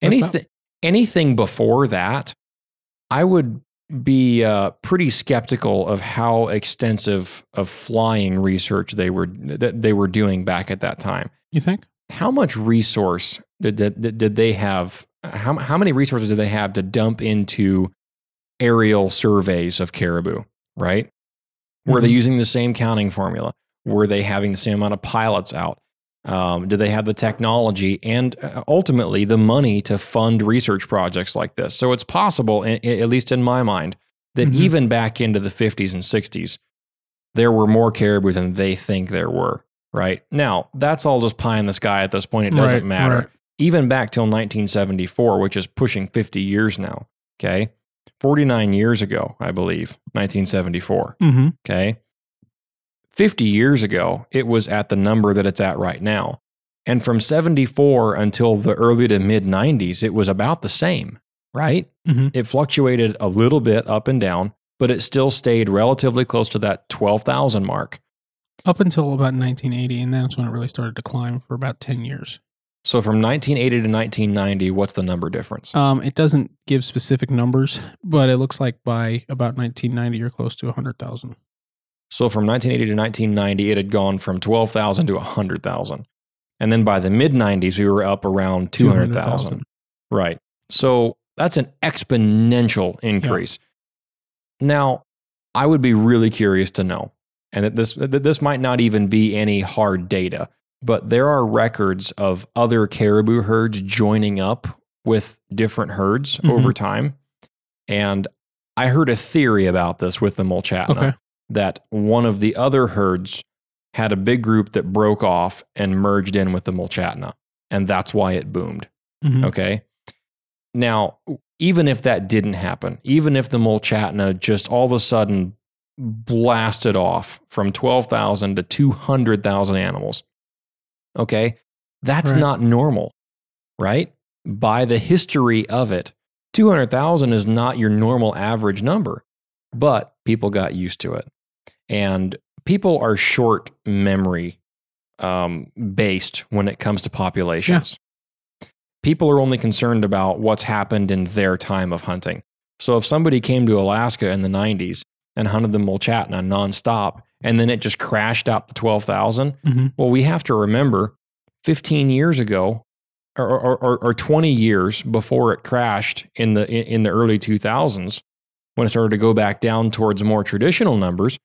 Anything anything before that, I would be uh, pretty skeptical of how extensive of flying research they were that they were doing back at that time. You think? How much resource did, did, did they have? How, how many resources did they have to dump into aerial surveys of caribou, right? Were they Mhm. using the same counting formula? Were they having the same amount of pilots out? Um, did they have the technology and uh, ultimately the money to fund research projects like this? So it's possible, at least in my mind, that Mhm. even back into the 50s and 60s, there were more caribou than they think there were. Right now, that's all just pie in the sky at this point. It doesn't Right, matter. right. Even back till 1974, which is pushing 50 years now. Okay. 49 years ago, I believe, 1974. Mm-hmm. Okay. 50 years ago, it was at the number that it's at right now. And from 74 until the early to mid 90s, it was about the same, right? Mhm. It fluctuated a little bit up and down, but it still stayed relatively close to that 12,000 mark. Up until about 1980, and that's when it really started to climb for about 10 years. So from 1980 to 1990, what's the number difference? Um, it doesn't give specific numbers, but it looks like by about 1990, you're close to 100,000. So from 1980 to 1990, it had gone from 12,000 to 100,000. And then by the mid 90s, we were up around 200,000. Right. So that's an exponential increase. Now, I would be really curious to know, and that this that this might not even be any hard data, but there are records of other caribou herds joining up with different herds Mhm. over time. And I heard a theory about this with the Mulchatna Okay. that one of the other herds had a big group that broke off and merged in with the Mulchatna. And that's why it boomed. Mhm. Okay. Now, even if that didn't happen, even if the Mulchatna just all of a sudden blasted off from 12,000 to 200,000 animals, okay, that's Right. not normal, right? By the history of it, 200,000 is not your normal average number, but people got used to it. And people are short memory um, based when it comes to populations. People are only concerned about what's happened in their time of hunting. So if somebody came to Alaska in the 90s and hunted the Mulchatna nonstop, and then it just crashed out to 12,000, Mhm. well, we have to remember 15 years ago or, or, or, or 20 years before it crashed in the, in the early 2000s, when it started to go back down towards more traditional numbers,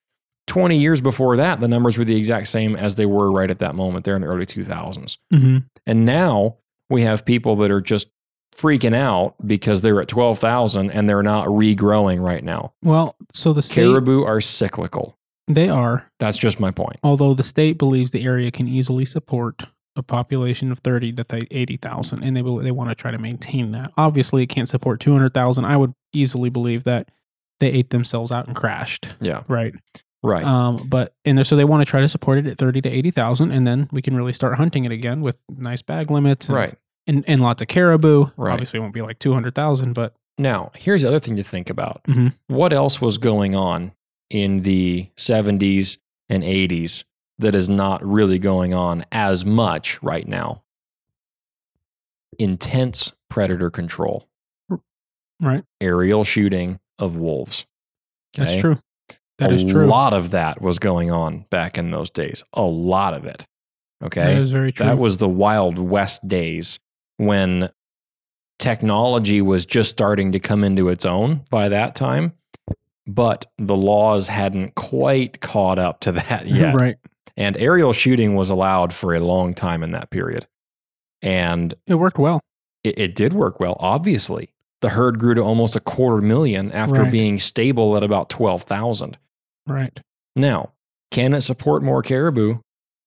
20 years before that, the numbers were the exact same as they were right at that moment there in the early 2000s. Mhm. And now we have people that are just freaking out because they're at 12,000 and they're not regrowing right now. Well, so the state, Caribou are cyclical. They are, That's just my point. although the state believes the area can easily support a population of 30 to th- 80,000 and they will, they want to try to maintain that. Obviously, it can't support 200,000. I would easily believe that they ate themselves out and crashed, Yeah. right? Right. Um, but and so they want to try to support it at 30 to 80,000 and then we can really start hunting it again with nice bag limits and, right. and, and lots of caribou. Right. Obviously, it won't be like 200,000, but Now, here's the other thing to think about. Mhm. What else was going on in the 70s and 80s that is not really going on as much right now? Intense predator control, right. aerial shooting of wolves. That's true. That a is true. A lot of that was going on back in those days. A lot of it. Okay. That is very true. That was the Wild West days when technology was just starting to come into its own by that time, but the laws hadn't quite caught up to that yet. right. And aerial shooting was allowed for a long time in that period. And It worked well. it, it did work well, obviously. The herd grew to almost a quarter million after Right. being stable at about 12,000. Right. Now, can it support more caribou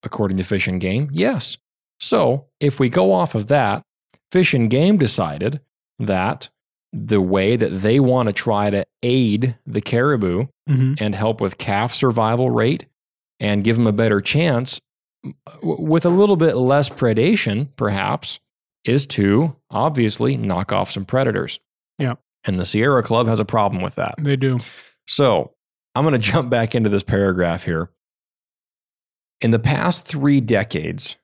according to Fish and Game? Yes. So, if we go off of that, Fish and Game decided that the way that they want to try to aid the caribou hmm and help with calf survival rate and give them a better chance with a little bit less predation, perhaps, is to obviously knock off some predators. Yeah. And the Sierra Club has a problem with that. They do. So I'm going to jump back into this paragraph here. In the past three decades,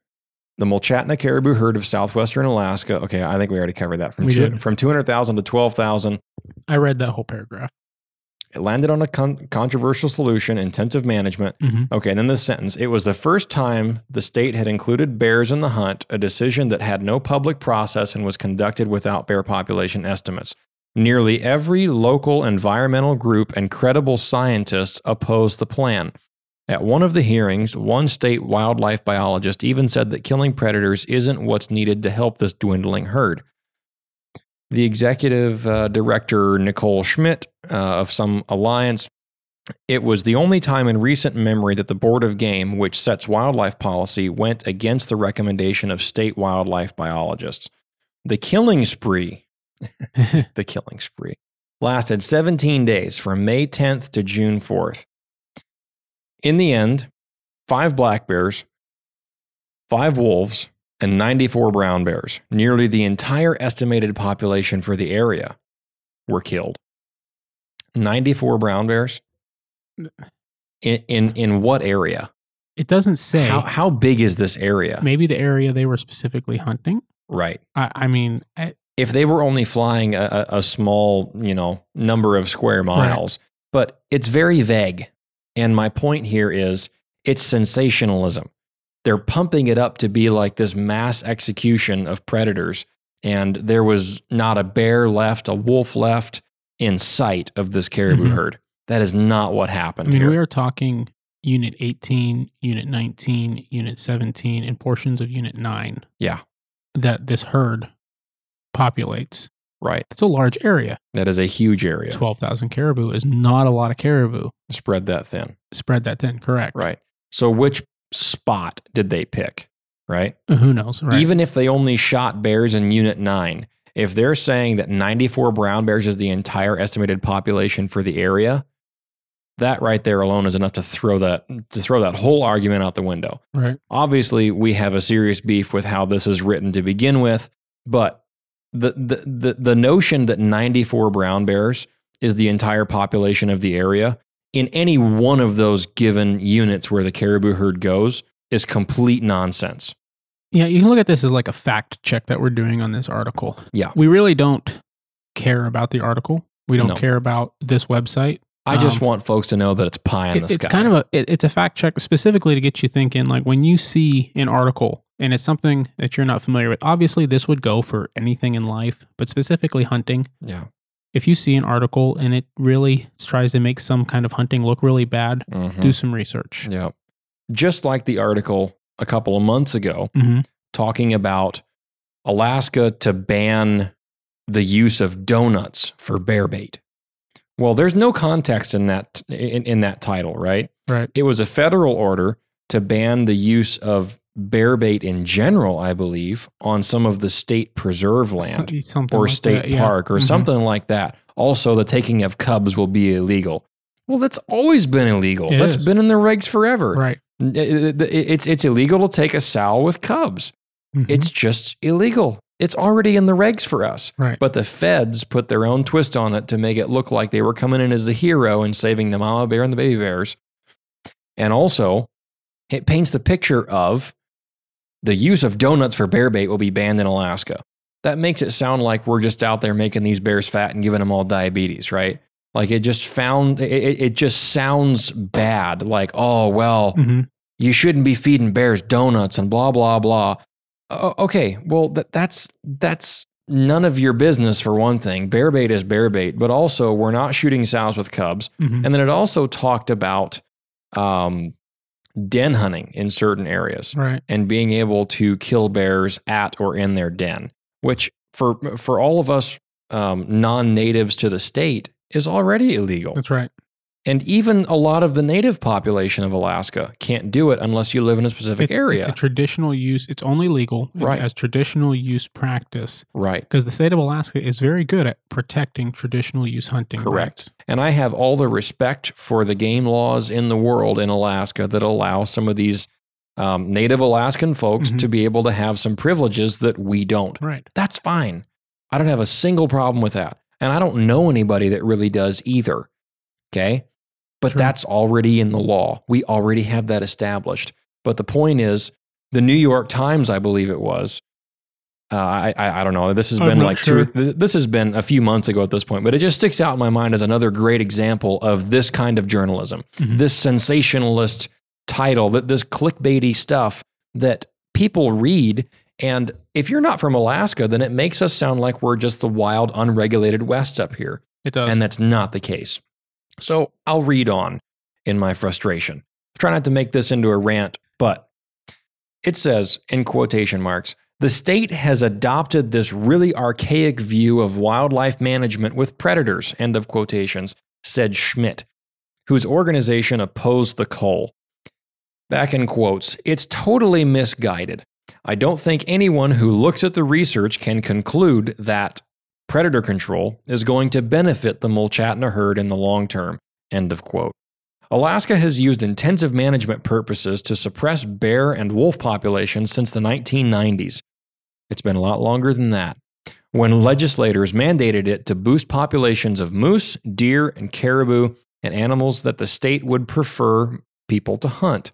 the Mulchatna caribou herd of southwestern Alaska. Okay, I think we already covered that from two, from 200,000 to 12,000. I read that whole paragraph. It landed on a con- controversial solution: intensive management. hmm Okay, and then this sentence: It was the first time the state had included bears in the hunt, a decision that had no public process and was conducted without bear population estimates. Nearly every local environmental group and credible scientists opposed the plan. At one of the hearings, one state wildlife biologist even said that killing predators isn't what's needed to help this dwindling herd. The executive uh, director, Nicole Schmidt uh, of some alliance, it was the only time in recent memory that the Board of Game, which sets wildlife policy, went against the recommendation of state wildlife biologists. The killing spree, the killing spree, lasted 17 days from May 10th to June 4th. In the end, five black bears, five wolves, and 94 brown bears, nearly the entire estimated population for the area, were killed. 94 brown bears? In, in, in what area? It doesn't say. How, how big is this area? Maybe the area they were specifically hunting. Right. I, I mean, I, If they were only flying a, a a small, you know, number of square miles, but it's very vague. And my point here is it's sensationalism. They're pumping it up to be like this mass execution of predators. And there was not a bear left, a wolf left in sight of this caribou Mhm. herd. That is not what happened I mean, here. we are talking Unit 18, Unit 19, Unit 17, and portions of Unit 9 yeah, that this herd populates. Right. It's a large area. That is a huge area. 12,000 caribou is not a lot of caribou. Spread that thin. Spread that thin, correct? Right. So which spot did they pick? Right. Uh, Who knows? Right. Even if they only shot bears in Unit 9, if they're saying that 94 brown bears is the entire estimated population for the area, that right there alone is enough to throw that to throw that whole argument out the window. right. Obviously, we have a serious beef with how this is written to begin with, but the the the, the notion that 94 brown bears is the entire population of the area in any one of those given units where the caribou herd goes is complete nonsense. Yeah, you can look at this as like a fact check that we're doing on this article. Yeah. We really don't care about the article. We don't No. care about this website. I just Um, want folks to know that it's pie in It- the it's kind of a it, it's a fact check specifically to get you thinking like when you see an article and it's something that you're not familiar with obviously this would go for anything in life but specifically hunting yeah. if you see an article and it really tries to make some kind of hunting look really bad Mhm. do some research Yeah. Just like the article a couple of months ago Mhm. talking about Alaska to ban the use of donuts for bear bait. Well, there's no context in that in, in that title, right? right It was a federal order to ban the use of bear bait in general, I believe, on some of the state preserve land something or like state that, yeah. park or Mhm. something like that. Also, the taking of cubs will be illegal. Well, that's always been illegal. It That's is. been in the regs forever. right It- it- It's it's illegal to take a sow with cubs. Mhm. It's just illegal. It's already in the regs for us. right But the feds put their own twist on it to make it look like they were coming in as the hero and saving the mama bear and the baby bears. And also, it paints the picture of the use of donuts for bear bait will be banned in Alaska. That makes it sound like we're just out there making these bears fat and giving them all diabetes, right? Like it just found it, it just sounds bad. Like, oh well, Mhm. you shouldn't be feeding bears donuts and blah blah blah. O- okay, well that that's that's none of your business for one thing. Bear bait is bear bait, but also we're not shooting sows with cubs. Mhm. And then it also talked about um, den hunting in certain areas right and being able to kill bears at or in their den, which for for all of us um, non-natives to the state is already illegal. that's right And even a lot of the native population of Alaska can't do it unless you live in a specific it's, area. it's a traditional use it's only legal Right. as traditional use practice right. because the state of Alaska is very good at protecting traditional use hunting. Correct. And I have all the respect for the game laws in the world in Alaska that allow some of these um, native Alaskan folks Mhm. to be able to have some privileges that we don't. Right. That's fine. I don't have a single problem with that. And I don't know anybody that really does either. Okay. But Sure. that's already in the law. We already have that established. But the point is, the New York Times, I believe it was, uh, I, I I don't know. This has I'm been like sure. two. This has been a few months ago at this point, but it just sticks out in my mind as another great example of this kind of journalism, Mhm. this sensationalist title, that this clickbaity stuff that people read. And if you're not from Alaska, then it makes us sound like we're just the wild, unregulated West up here, It does. and that's not the case. So I'll read on in my frustration. Try not to make this into a rant, but it says in quotation marks The state has adopted this really archaic view of wildlife management with predators, end of quotations, said Schmidt, whose organization opposed the cull. Back in quotes, it's totally misguided. I don't think anyone who looks at the research can conclude that predator control is going to benefit the Mulchatna herd in the long term. End of quote. Alaska has used intensive management purposes to suppress bear and wolf populations since the 1990s. It's been a lot longer than that. When legislators mandated it to boost populations of moose, deer, and caribou, and animals that the state would prefer people to hunt.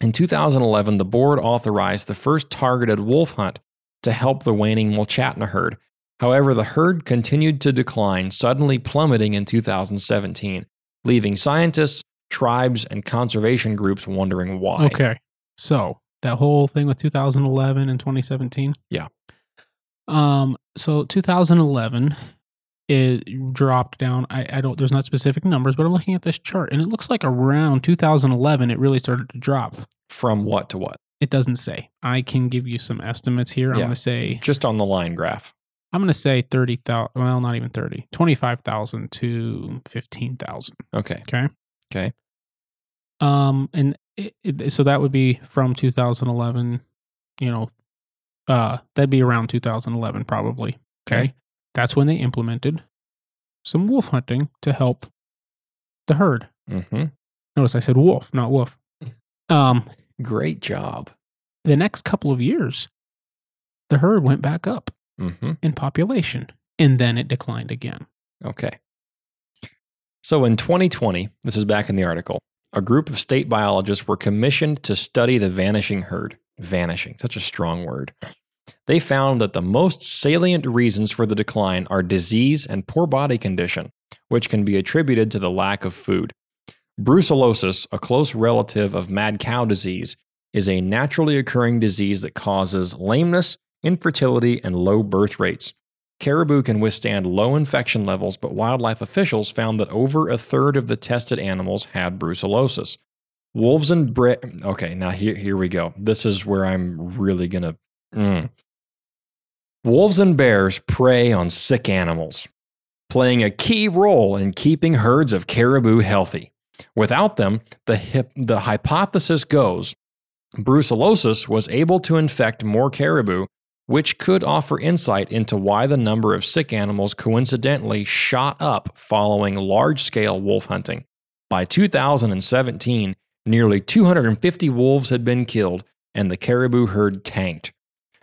In 2011, the board authorized the first targeted wolf hunt to help the waning Mulchatna herd. However, the herd continued to decline, suddenly plummeting in 2017, leaving scientists, tribes, and conservation groups wondering why. Okay. So that whole thing with 2011 and 2017. Yeah. Um. So 2011, it dropped down. I, I don't. There's not specific numbers, but I'm looking at this chart, and it looks like around 2011 it really started to drop. From what to what? It doesn't say. I can give you some estimates here. I'm going to say. Just on the line graph. I'm going to say 30,000. Well, not even 30. 25,000 to 15,000. Okay. Okay. Okay. Um, and it, it, so that would be from 2011. You know, uh, that'd be around 2011 probably. Okay. Okay. That's when they implemented some wolf hunting to help the herd. Mm-hmm. Notice I said wolf, not wolf. Um, Great job. the next couple of years, the herd went back up Mm-hmm. in population, and then it declined again. Okay. So in 2020, this is back in the article, a group of state biologists were commissioned to study the vanishing herd. Vanishing, such a strong word. They found that the most salient reasons for the decline are disease and poor body condition, which can be attributed to the lack of food. Brucellosis, a close relative of mad cow disease, is a naturally occurring disease that causes lameness, infertility, and low birth rates. Caribou can withstand low infection levels, but wildlife officials found that over a third of the tested animals had brucellosis. Wolves and bre- okay, now here here we go. This is where I'm really gonna. mm. Wolves and bears prey on sick animals, playing a key role in keeping herds of caribou healthy. Without them, the hip, the hypothesis goes, brucellosis was able to infect more caribou which could offer insight into why the number of sick animals coincidentally shot up following large scale wolf hunting. By 2017, nearly 250 wolves had been killed and the caribou herd tanked.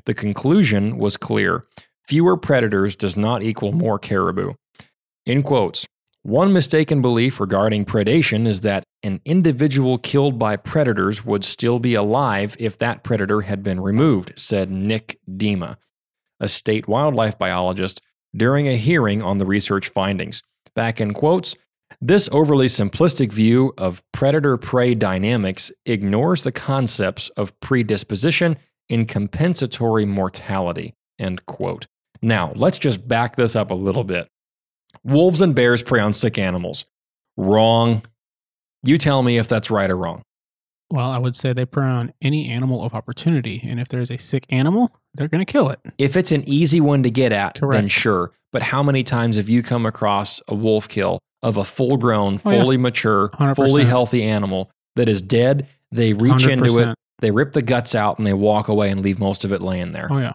The conclusion was clear fewer predators does not equal more caribou. In quotes, one mistaken belief regarding predation is that an individual killed by predators would still be alive if that predator had been removed, said Nick Demma, a state wildlife biologist, during a hearing on the research findings. Back in quotes, this overly simplistic view of predator prey dynamics ignores the concepts of predisposition in compensatory mortality. End quote. Now, let's just back this up a little bit. Wolves and bears prey on sick animals. Wrong. You tell me if that's right or wrong. Well, I would say they prey on any animal of opportunity, and if there's a sick animal, they're going to kill it. If it's an easy one to get at, then sure. But how many times have you come across a wolf kill of a full grown, Oh, yeah. fully mature, 100%. fully healthy animal that is dead? They reach into it, they rip the guts out, and they walk away and leave most of it laying there. Oh yeah.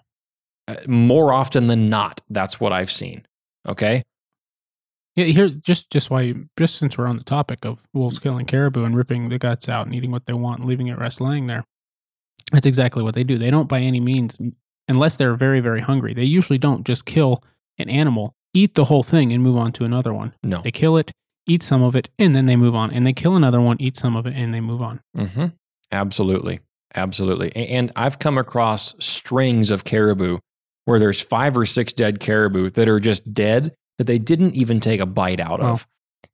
Uh, More often than not, that's what I've seen. Okay. Yeah, here just just why just since we're on the topic of wolves killing caribou and ripping the guts out and eating what they want and leaving it rest laying there, that's exactly what they do. They don't by any means, unless they're very very hungry. They usually don't just kill an animal, eat the whole thing, and move on to another one. No. They kill it, eat some of it, and then they move on. And they kill another one, eat some of it, and they move on. Mm-hmm. Absolutely. Absolutely. And I've come across strings of caribou where there's five or six dead caribou that are just dead that they didn't even take a bite out Wow. of.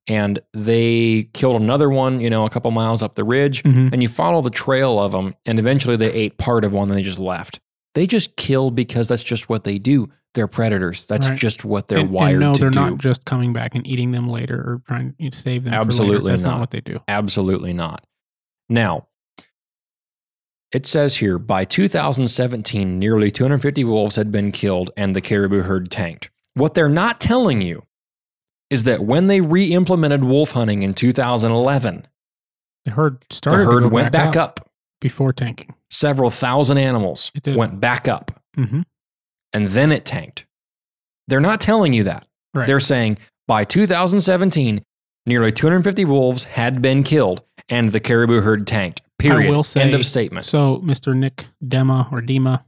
And they killed another one, you know, a couple miles up the ridge. Mhm. And you follow the trail of them. And eventually they ate part of one and they just left. They just killed because that's just what they do. They're predators. That's Right. just what they're and, wired and no, to they're do. not just coming back and eating them later or trying to save them. Absolutely That's not. not. what they do. Absolutely not. Now, It says here by 2017, nearly 250 wolves had been killed and the caribou herd tanked. What they're not telling you is that when they re implemented wolf hunting in 2011, The herd started. to herd went back up. before tanking. Several thousand animals went back up Mm-hmm. and then it tanked. They're not telling you that. Right. They're saying by 2017, nearly 250 wolves had been killed and the caribou herd tanked. Period. will say- End of statement. So, Mr. Nick Demma or Demma,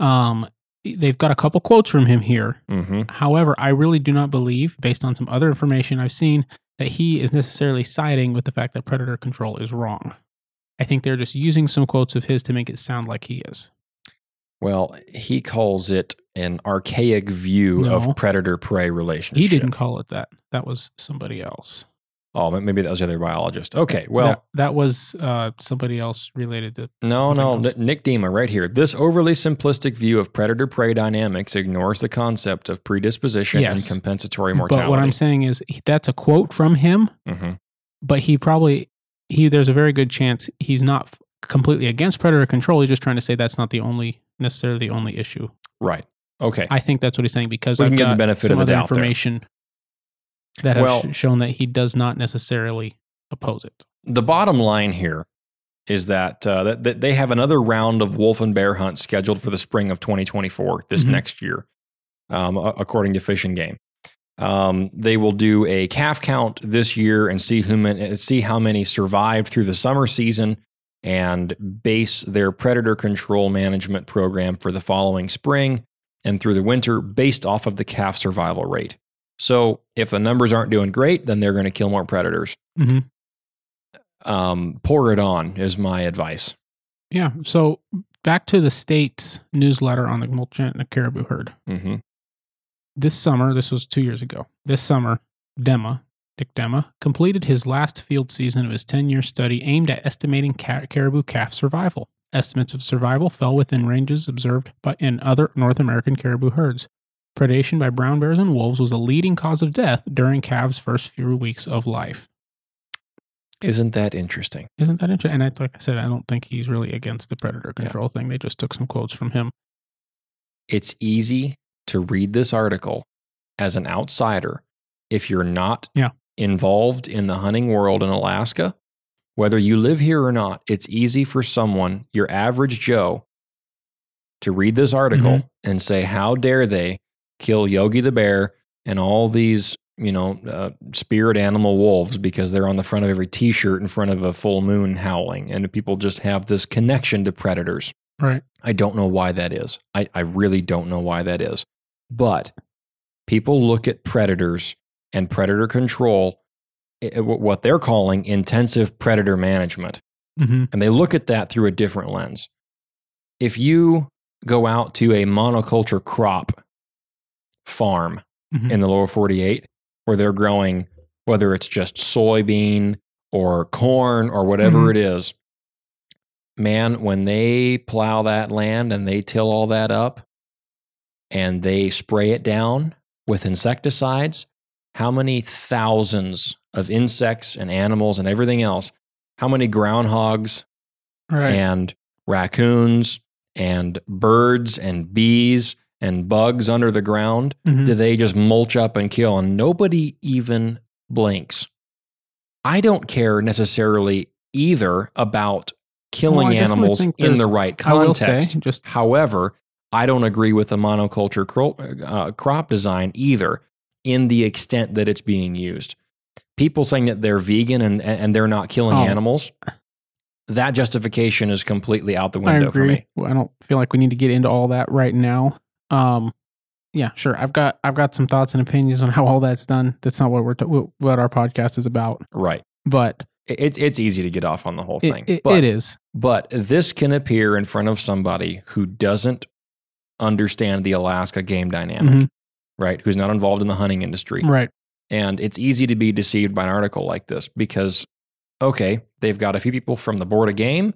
um, they've got a couple quotes from him here. hmm However, I really do not believe, based on some other information I've seen, that he is necessarily siding with the fact that predator control is wrong. I think they're just using some quotes of his to make it sound like he is. Well, he calls it an archaic view No. of predator prey relationship. He didn't call it that. That was somebody else. Oh, maybe that was the other biologist. Okay. Well, that, that was uh, somebody else related to. no, no. else. Nick Demma right here. This overly simplistic view of predator prey dynamics ignores the concept of predisposition Yes. and compensatory mortality. But what I'm saying is that's a quote from him, Mhm. but he probably he there's a very good chance he's not completely against predator control. He's just trying to say that's not the only necessarily the only issue. Right. Okay. I think that's what he's saying because We I've can get the benefit of the doubt there. That has Well- sh- shown that he does not necessarily oppose it. the bottom line here is that, uh, that that they have another round of wolf and bear hunts scheduled for the spring of 2024 this Mhm. next year, um, according to Fish and Game. Um, they will do a calf count this year and see who man, see how many survived through the summer season and base their predator control management program for the following spring and through the winter based off of the calf survival rate. So if the numbers aren't doing great, then they're going to kill more predators Mhm. um, pour it on is my advice. Yeah. So back to the state's newsletter on the Mulchatna caribou herd. hmm This summer, this was two years ago. This summer, Demma, Dick Demma, completed his last field season of his 10 year study aimed at estimating ca- caribou calf survival. Estimates of survival fell within ranges observed by, in other North American caribou herds. Predation by brown bears and wolves was a leading cause of death during calves' first few weeks of life. Isn't that interesting? Isn't that interesting? And I, like I said, I don't think he's really against the predator control thing. They just took some quotes from him. It's easy to read this article as an outsider if you're not Yeah. involved in the hunting world in Alaska. Whether you live here or not, it's easy for someone, your average Joe, to read this article Mhm. and say, How dare they kill Yogi the bear and all these, you know, uh, spirit animal wolves because they're on the front of every t shirt in front of a full moon howling. And people just have this connection to predators. Right. I don't know why that is. I, I really don't know why that is. But people look at predators and predator control, i- i- what they're calling intensive predator management, Mm-hmm. and they look at that through a different lens. If you go out to a monoculture crop farm Mhm. in the lower 48 where they're growing, whether it's just soybean or corn or whatever Mhm. it is, man, when they plow that land and they till all that up and they spray it down with insecticides, how many thousands of insects and animals and everything else, how many groundhogs Right. and raccoons and birds and bees and bugs under the ground Mhm. do they just mulch up and kill and nobody even blinks i don't care necessarily either about killing Well, animals in the right I say, context just however i don't agree with the monoculture cro- uh, crop design either in the extent that it's being used people saying that they're vegan and, and they're not killing Oh. animals that justification is completely out the I window for me I don't feel like we need to get into all that right now. Um, yeah, sure. I've got I've got some thoughts and opinions on how all that's done. That's not what we're t- what our podcast is about. right But it's it's easy to get off on the whole thing it, but it is. But this can appear in front of somebody who doesn't understand the Alaska game dynamic, Mhm. right? Who's not involved in the hunting industry. Right. And it's easy to be deceived by an article like this because, okay, they've got a few people from the board of game,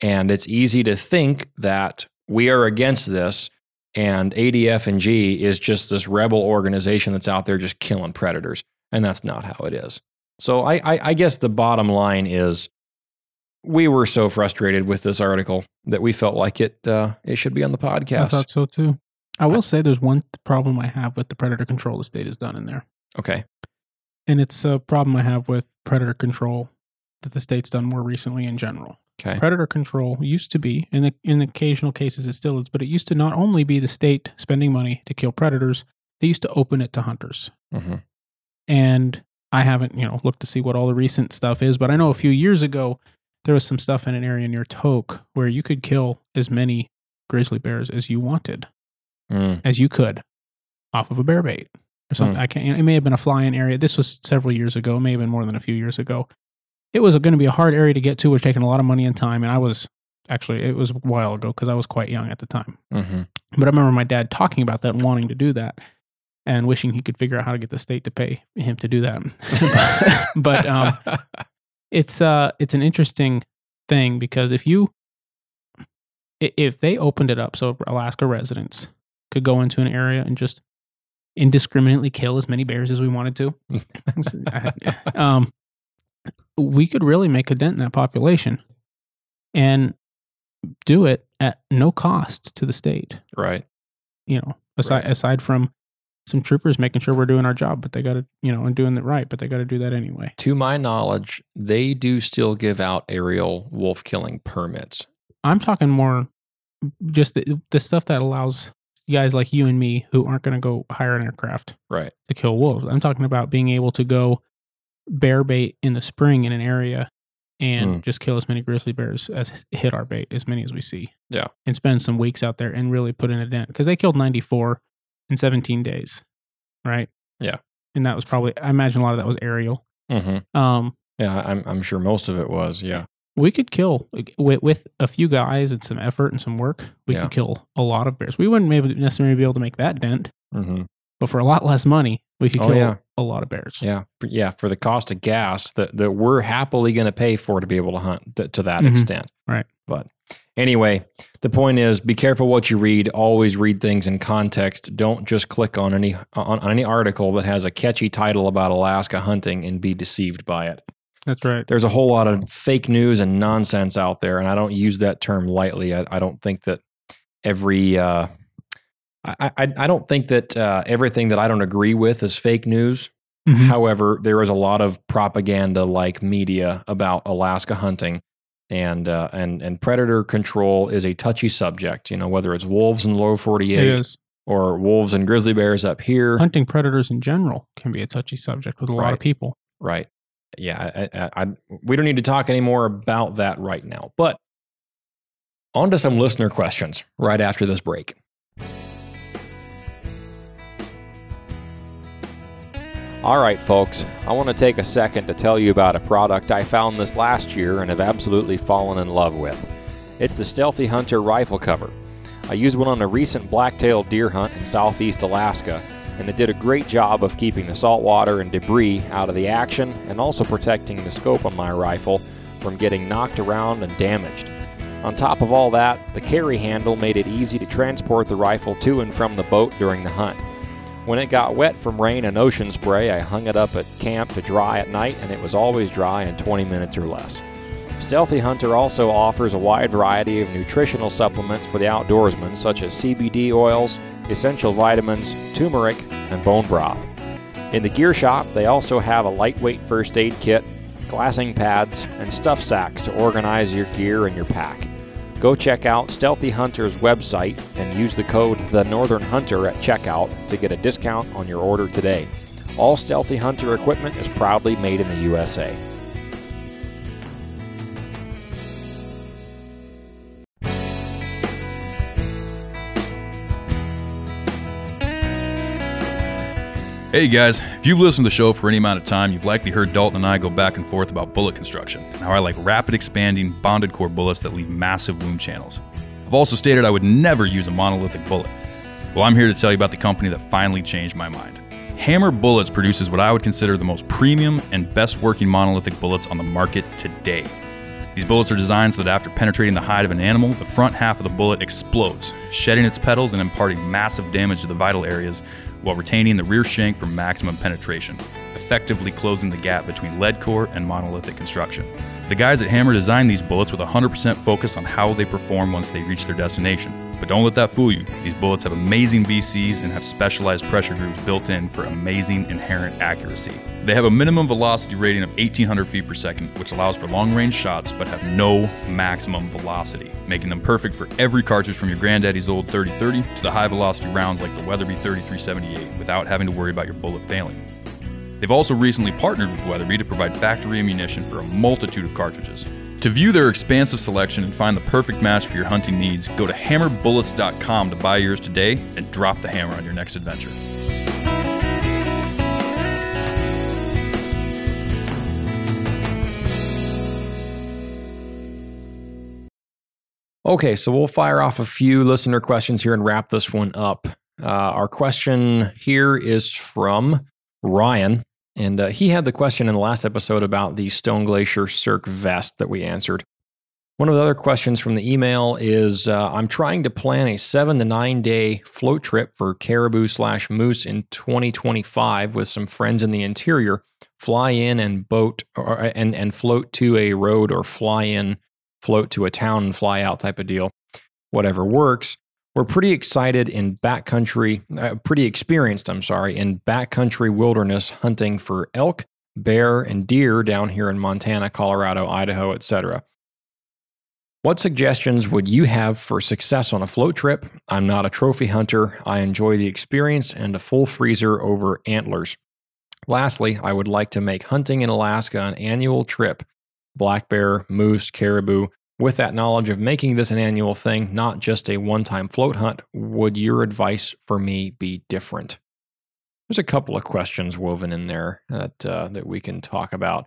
and it's easy to think that we are against this and ADF and G is just this rebel organization that's out there just killing predators. And that's not how it is. So I, I, I guess the bottom line is we were so frustrated with this article that we felt like it uh, it should be on the podcast. I thought so too. I will say there's one problem I have with the predator control the state has done in there. Okay. And it's a problem I have with predator control that the state's done more recently in general. Okay. Predator control used to be, in the, in occasional cases it still is, but it used to not only be the state spending money to kill predators, they used to open it to hunters. hmm And I haven't, you know, looked to see what all the recent stuff is, but I know a few years ago there was some stuff in an area near Tok where you could kill as many grizzly bears as you wanted, Mm. as you could, off of a bear bait or something. Hmm. I can't. It may have been a fly-in area. This was several years ago. It may have been more than a few years ago. It was going to be a hard area to get to. Was taking a lot of money and time, and I was actually it was a while ago because I was quite young at the time. hmm But I remember my dad talking about that wanting to do that and wishing he could figure out how to get the state to pay him to do that. but um, it's uh it's an interesting thing because if you if they opened it up so Alaska residents could go into an area and just indiscriminately kill as many bears as we wanted to, um, we could really make a dent in that population and do it at no cost to the state right. you know, aside Right. aside from some troopers making sure we're doing our job, but they got to, you know, and doing it right, but they got to do that anyway. To my knowledge, they do still give out aerial wolf killing permits. I'm talking more just the, the stuff that allows guys like you and me who aren't going to go hire an aircraft Right. to kill wolves. I'm talking about being able to go bear bait in the spring in an area and Hmm. just kill as many grizzly bears as hit our bait, as many as we see. Yeah. And spend some weeks out there and really put in a dent because they killed 94 in 17 days, right? Yeah. And that was probably, I imagine a lot of that was aerial. hmm Um, Yeah, I'm I'm sure most of it was. Yeah. we could kill with, with a few guys and some effort and some work. We Yeah. could kill a lot of bears. We wouldn't maybe necessarily be able to make that dent, hmm but for a lot less money, we could Oh, kill yeah. a lot of bears. Yeah. Yeah. For the cost of gas that, that we're happily going to pay for to be able to hunt th- to that Mhm. extent. Right. But anyway, the point is be careful what you read. Always read things in context. Don't just click on any on, on any article that has a catchy title about Alaska hunting and be deceived by it. That's right. There's a whole lot of fake news and nonsense out there, and I don't use that term lightly. I, I don't think that every uh, I, I I don't think that uh, everything that I don't agree with is fake news. Mhm. However, there is a lot of propaganda like media about Alaska hunting. And uh, and and predator control is a touchy subject. You know whether it's wolves in the lower forty eight or wolves and grizzly bears up here. Hunting predators in general can be a touchy subject with a lot of people. Right. Yeah. I, I, I, we don't need to talk anymore about that right now. But on to some listener questions right after this break. All right, folks, I want to take a second to tell you about a product I found this last year and have absolutely fallen in love with. It's the Sthealthy Hunter rifle cover. I used one on a recent black-tailed deer hunt in southeast Alaska, and it did a great job of keeping the saltwater and debris out of the action and also protecting the scope on my rifle from getting knocked around and damaged. On top of all that, the carry handle made it easy to transport the rifle to and from the boat during the hunt. When it got wet from rain and ocean spray, I hung it up at camp to dry at night, and it was always dry in 20 minutes or less. Sthealthy Hunter also offers a wide variety of nutritional supplements for the outdoorsman, such as CBD oils, essential vitamins, turmeric, and bone broth. In the gear shop, they also have a lightweight first aid kit, glassing pads, and stuff sacks to organize your gear and your pack. Go check out Sthealthy Hunter's website and use the code The Northern Hunter at checkout to get a discount on your order today. All Sthealthy Hunter equipment is proudly made in the USA. Hey guys, if you've listened to the show for any amount of time, you've likely heard Dalton and I go back and forth about bullet construction and how I like rapid expanding bonded core bullets that leave massive wound channels. I've also stated I would never use a monolithic bullet. Well, I'm here to tell you about the company that finally changed my mind. Hammer Bullets produces what I would consider the most premium and best working monolithic bullets on the market today. These bullets are designed so that after penetrating the hide of an animal, the front half of the bullet explodes, shedding its petals and imparting massive damage to the vital areas while retaining the rear shank for maximum penetration. effectively closing the gap between lead core and monolithic construction. The guys at Hammer designed these bullets with 100% focus on how they perform once they reach their destination. But don't let that fool you. These bullets have amazing BCs and have specialized pressure grooves built in for amazing inherent accuracy. They have a minimum velocity rating of 1800 feet per second, which allows for long range shots but have no maximum velocity, making them perfect for every cartridge from your granddaddy's old 3030 to the high velocity rounds like the Weatherby 3378 without having to worry about your bullet failing. They've also recently partnered with Weatherby to provide factory ammunition for a multitude of cartridges. To view their expansive selection and find the perfect match for your hunting needs, go to hammerbullets.com to buy yours today and drop the hammer on your next adventure. Okay, so we'll fire off a few listener questions here and wrap this one up. Uh, our question here is from Ryan, and uh, he had the question in the last episode about the Stone Glacier Cirque vest that we answered. One of the other questions from the email is uh, I'm trying to plan a seven to nine day float trip for caribou slash moose in 2025 with some friends in the interior. Fly in and boat or, and, and float to a road or fly in float to a town and fly out type of deal. Whatever works. We're pretty excited in backcountry, uh, pretty experienced, I'm sorry, in backcountry wilderness hunting for elk, bear, and deer down here in Montana, Colorado, Idaho, etc. What suggestions would you have for success on a float trip? I'm not a trophy hunter. I enjoy the experience and a full freezer over antlers. Lastly, I would like to make hunting in Alaska an annual trip black bear, moose, caribou. With that knowledge of making this an annual thing, not just a one time float hunt, would your advice for me be different? There's a couple of questions woven in there that, uh, that we can talk about.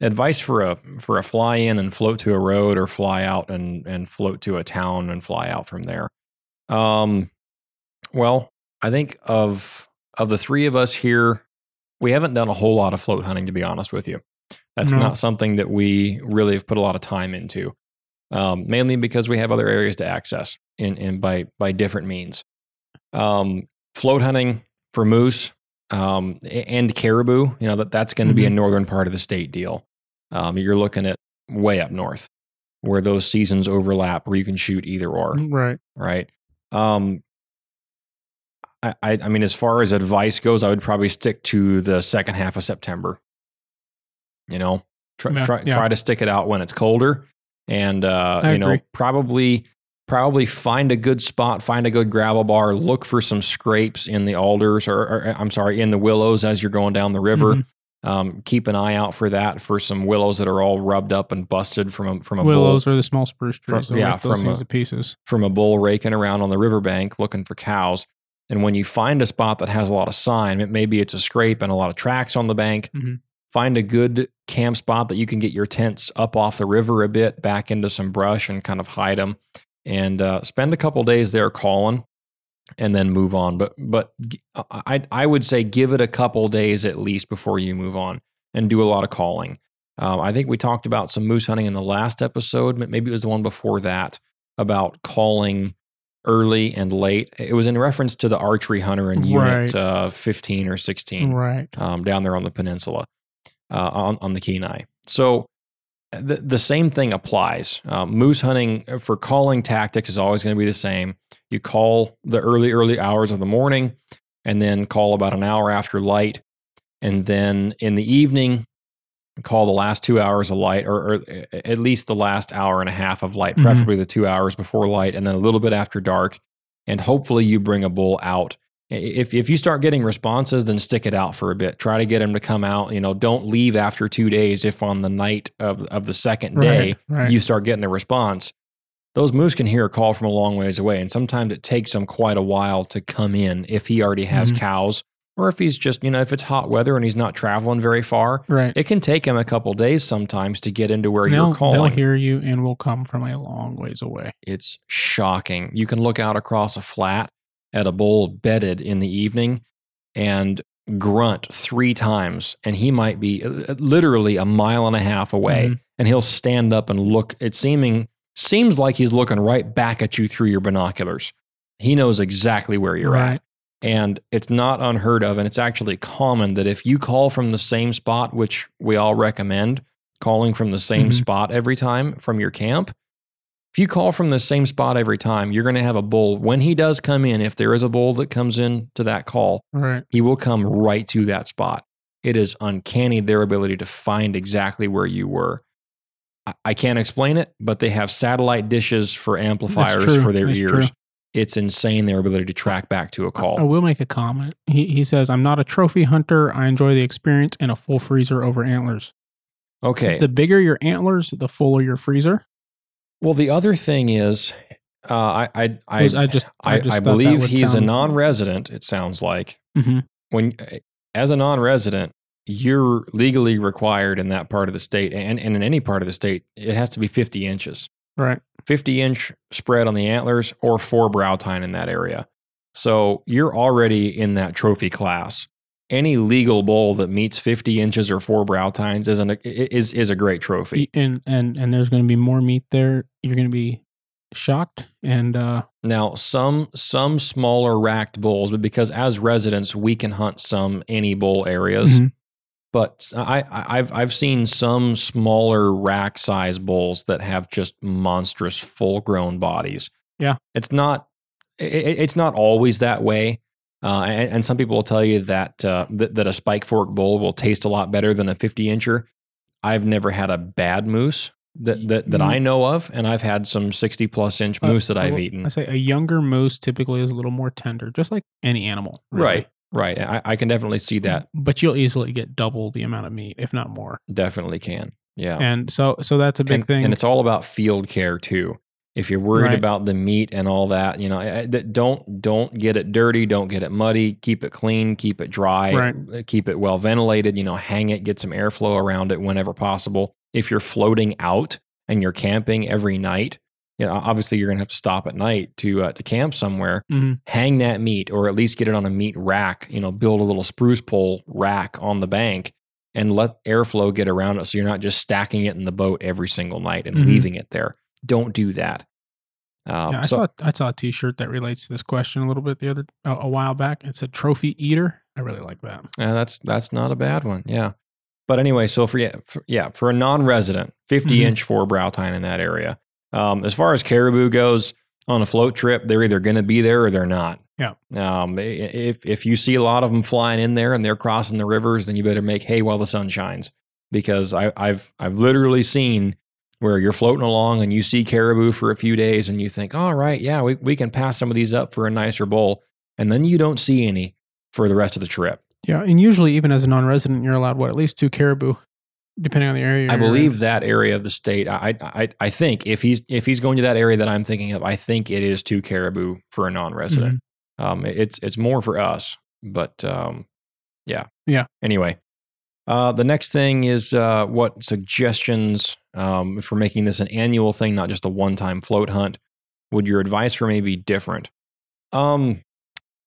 Advice for a for a fly in and float to a road, or fly out and and float to a town and fly out from there. Um, well, I think of of the three of us here, we haven't done a whole lot of float hunting, to be honest with you. That's No. not something that we really have put a lot of time into, um, mainly because we have other areas to access in, in by by different means. Um, float hunting for moose um, and caribou, you know that that's going to be a northern part of the state deal. Um, you're looking at way up north, where those seasons overlap, where you can shoot either or Right. right? Um, I, I, I mean, as far as advice goes, I would probably stick to the second half of September. You know, try Yeah, try, yeah. try to stick it out when it's colder, and uh, you know, probably probably find a good spot, find a good gravel bar, look for some scrapes in the alders, or, or I'm sorry, in the willows as you're going down the river. Mhm. Um, keep an eye out for that for some willows that are all rubbed up and busted from a from a bull Willows or the small spruce From- trees. They'll yeah, from a- pieces. from a bull raking around on the riverbank looking for cows. And when you find a spot that has a lot of sign, it- maybe it's a scrape and a lot of tracks on the bank, Mhm. Find a good camp spot that you can get your tents up off the river a bit, back into some brush and kind of hide them, and uh, spend a couple days there calling, and then move on. But but I I would say give it a couple days at least before you move on and do a lot of calling. Um, I think we talked about some moose hunting in the last episode, but maybe it was the one before that about calling early and late. It was in reference to the archery hunter in unit Right. uh, 15 or 16 Right. um, down there on the peninsula uh, on, on the Kenai. So the, the same thing applies. Um, moose hunting for calling tactics is always going to be the same. You call the early, early hours of the morning and then call about an hour after light. And then in the evening, call the last two hours of light or, or at least the last hour and a half of light, Mhm. preferably the two hours before light and then a little bit after dark. And hopefully you bring a bull out if if you start getting responses, then stick it out for a bit. Try to get them to come out. You know, don't leave after two days. If on the night of of the second day Right. Right. you start getting a response, those moose can hear a call from a long ways away, and sometimes it takes them quite a while to come in if he already has Mhm. cows, or if he's just you know if it's hot weather and he's not traveling very far. right. It can take him a couple days sometimes to get into where you're calling. they'll hear you and will come from a long ways away. It's shocking. You can look out across a flat at a bull bedded in the evening and grunt three times, and he might be uh, literally a mile and a half away, Mhm. and he'll stand up and look. It seeming seems like he's looking right back at you through your binoculars. He knows exactly where you're Right. at. And it's not unheard of, and it's actually common that if you call from the same spot, which we all recommend, calling from the same Mhm. spot every time from your camp, if you call from the same spot every time, you're going to have a bull. When he does come in, if there is a bull that comes in to that call, Right. he will come right to that spot. It is uncanny their ability to find exactly where you were. I- I can't explain it, but they have satellite dishes for amplifiers for their That's ears. true. It's insane their ability to track back to a call. I will make a comment. He, he says, I'm not a trophy hunter. I enjoy the experience and a full freezer over antlers. Okay. The bigger your antlers, the fuller your freezer. Well, the other thing is, uh, I I I, I just, I, I, just I believe he's a non-resident. It sounds like Mhm. when as a non-resident, you're legally required in that part of the state, and, and in any part of the state, it has to be 50 inches. Right. 50 inch spread on the antlers or four brow tine in that area. So you're already in that trophy class. Any legal bull that meets 50 inches or four brow tines is, an, is, is a great trophy. And, and, and there's going to be more meat there. You're going to be shocked. And, uh, Now, some some smaller racked bulls, but because as residents we can hunt some any bull areas. Mhm. But I, I I've I've seen some smaller rack size bulls that have just monstrous full grown bodies. Yeah. it's not it, it's not always that way. Uh, and, and some people will tell you that, uh, that that a spike fork bull will taste a lot better than a 50 incher. I've never had a bad moose that that, that Mm. I know of, and I've had some 60 plus inch Uh, moose that I've eaten. I say a younger moose typically is a little more tender, just like any animal. really. Right, right. I, I can definitely see that. But you'll easily get double the amount of meat, if not more. Definitely can. Yeah. And so, so that's a big and, thing. and it's all about field care too. If you're worried Right. about the meat and all that, you know, I- I- don't don't get it dirty, don't get it muddy. Keep it clean, keep it dry, Right. keep it well ventilated. You know, hang it, get some airflow around it whenever possible. If you're floating out and you're camping every night, you know, obviously you're gonna have to stop at night to uh, to camp somewhere. Mhm. Hang that meat, or at least get it on a meat rack. You know, build a little spruce pole rack on the bank. And let airflow get around it so you're not just stacking it in the boat every single night and Mhm. leaving it there don't do that. Um, Yeah, I so, saw I saw a T-shirt that relates to this question a little bit the other a, a while back. It said "Trophy Eater." I really like that. yeah, that's that's not a bad one. Yeah, but anyway, so for yeah, for, yeah, for a non-resident, 50 Mhm. inch four brow tine in that area. Um, as far as caribou goes, on a float trip, they're either going to be there or they're not. Yeah. Um, if if you see a lot of them flying in there and they're crossing the rivers, then you better make hay while the sun shines, because I, I've I've literally seen where you're floating along and you see caribou for a few days and you think, all right, yeah, we, we can pass some of these up for a nicer bowl. And then you don't see any for the rest of the trip. Yeah, and usually even as a non-resident, you're allowed what at least two caribou, depending on the area. I you're in. believe that area of the state. I, I I think if he's if he's going to that area that I'm thinking of, I think it is two caribou for a non-resident. Mm-hmm. Um, it's it's more for us, but um, yeah, Yeah. Anyway, uh, the next thing is uh, what suggestions um, for making this an annual thing, not just a one-time float hunt. Would your advice for me be different? Um,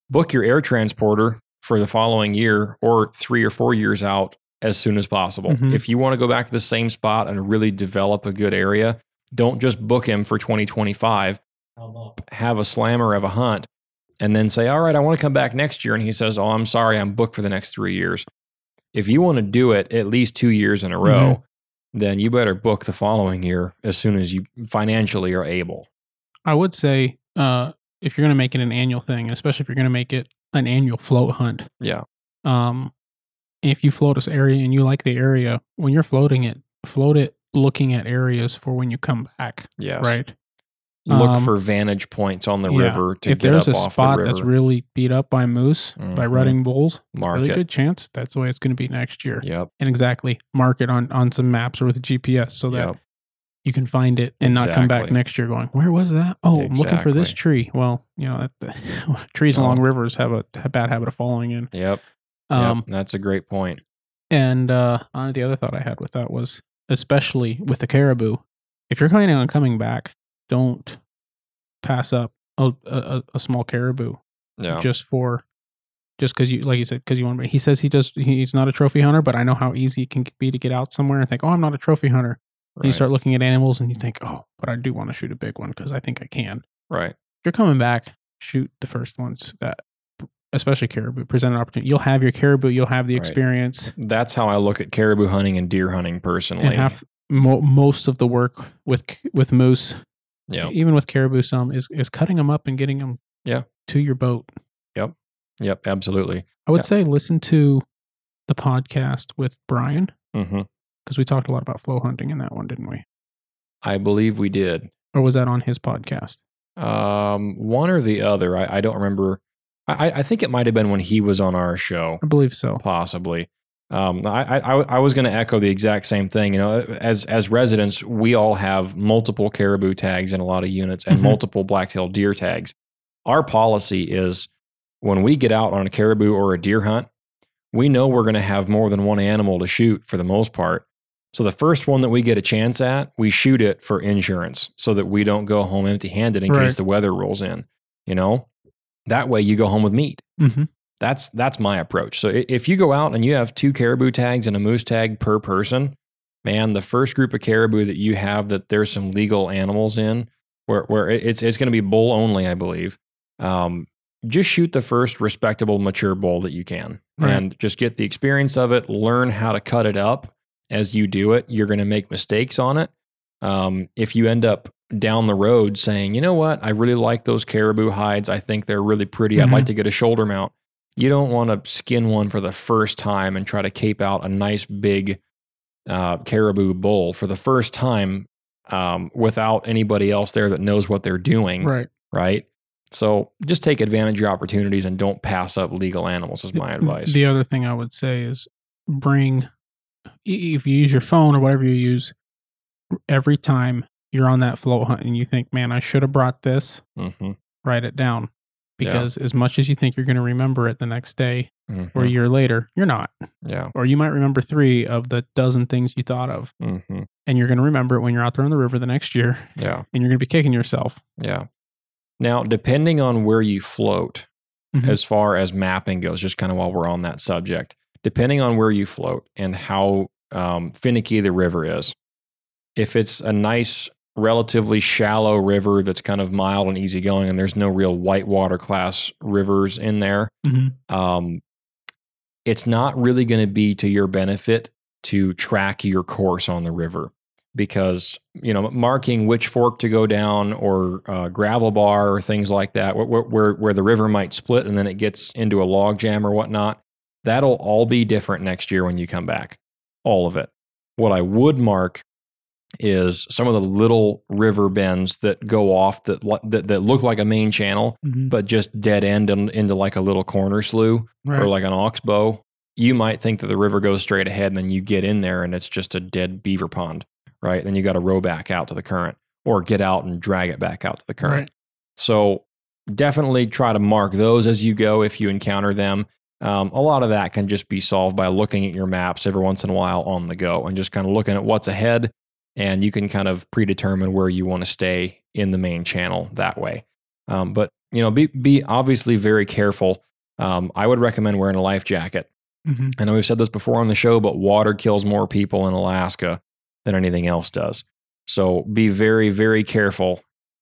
book your air transporter for the following year or three or four years out as soon as possible. Mhm. If you want to go back to the same spot and really develop a good area, don't just book him for 2025. Have a slammer of a hunt and then say, All right, I want to come back next year. And he says, Oh, I'm sorry, I'm booked for the next three years. If you want to do it at least two years in a row, then you better book the following year as soon as you financially are able. I would say uh, if you're going to make it an annual thing, especially if you're going to make it an annual float hunt, Yeah. um, if you float this area and you like the area, when you're floating it, float it looking at areas for when you come back. Yes. Right. Look Um, for vantage points on the yeah. river to if get there's up a off spot the river. that's really beat up by moose, by Mhm. rutting bulls, Mark really it. good chance that's the way it's going to be next year. Yep. And exactly, mark it on on some maps or with a GPS so that Yep. you can find it and not come back next year going, where was that? Oh, I'm looking for this tree. Well, you know, that, trees along rivers have a, a bad habit of falling in. Yep. Um, yep. That's a great point. And uh, uh, the other thought I had with that was, especially with the caribou, if you're planning on coming back, don't pass up a, a, a small caribou Yeah. just for just because you like you said because you want. To be he says he does. He's not a trophy hunter, but I know how easy it can be to get out somewhere and think, oh, I'm not a trophy hunter. And you start looking at animals and you think, oh, but I do want to shoot a big one because I think I can. right. You're coming back, shoot the first ones that especially caribou, present an opportunity. You'll have your caribou, you'll have the Right. experience, That's how I look at caribou hunting and deer hunting personally. and half mo- most of the work with with moose, yeah. even with caribou, some is is cutting them up and getting them Yeah. to your boat. Yep. Yep. Absolutely. I would say listen to the podcast with Brian because we talked a lot about flow hunting in that one, didn't we? I believe we did. Or was that on his podcast? Um, one or the other. I, I don't remember. I, I think it might have been when he was on our show, I believe so. possibly. Um, I, I, I was going to echo the exact same thing. You know, as as residents, we all have multiple caribou tags in a lot of units and Mhm. multiple black-tailed deer tags. Our policy is when we get out on a caribou or a deer hunt, we know we're going to have more than one animal to shoot for the most part. So the first one that we get a chance at, we shoot it for insurance so that we don't go home empty-handed in Right. case the weather rolls in. You know, that way you go home with meat. hmm That's that's my approach. So if you go out and you have two caribou tags and a moose tag per person, man, the first group of caribou that you have that there's some legal animals in, where where it's it's going to be bull only, I believe. Um, just shoot the first respectable mature bull that you can, Right. and just get the experience of it. Learn how to cut it up as you do it. You're going to make mistakes on it. Um, if you end up down the road saying, you know what, I really like those caribou hides. I think they're really pretty. I'd Mhm. like to get a shoulder mount. You don't want to skin one for the first time and try to cape out a nice big uh, caribou bull for the first time um, without anybody else there that knows what they're doing. Right. Right. So just take advantage of your opportunities and don't pass up legal animals, is my advice. The other thing I would say is bring, if you use your phone or whatever you use, every time you're on that float hunt and you think, man, I should have brought this, hmm write it down. Yeah. Because as much as you think you're going to remember it the next day hmm or a year later, you're not. Yeah. Or you might remember three of the dozen things you thought of. hmm And you're going to remember it when you're out there on the river the next year Yeah. and you're going to be kicking yourself. Yeah. Now, depending on where you float, Mhm. as far as mapping goes, just kind of while we're on that subject, depending on where you float and how um, finicky the river is, if it's a nice, relatively shallow river that's kind of mild and easygoing, and there's no real whitewater class rivers in there, Mhm. um, it's not really going to be to your benefit to track your course on the river because you know marking which fork to go down or uh, gravel bar or things like that where, where where the river might split and then it gets into a log jam or whatnot that'll all be different next year when you come back all of it what i would mark is some of the little river bends that go off that that, that look like a main channel Mhm. but just dead end in, into like a little corner slough Right. or like an oxbow, you might think that the river goes straight ahead and then you get in there and it's just a dead beaver pond, right? Then you got to row back out to the current or get out and drag it back out to the current. Right. So definitely try to mark those as you go if you encounter them. Um, a lot of that can just be solved by looking at your maps every once in a while on the go and just kind of looking at what's ahead. And you can kind of predetermine where you want to stay in the main channel that way. Um, but you know, be be obviously very careful. Um, I would recommend wearing a life jacket. Mhm. I know we've said this before on the show, but water kills more people in Alaska than anything else does. So be very, very careful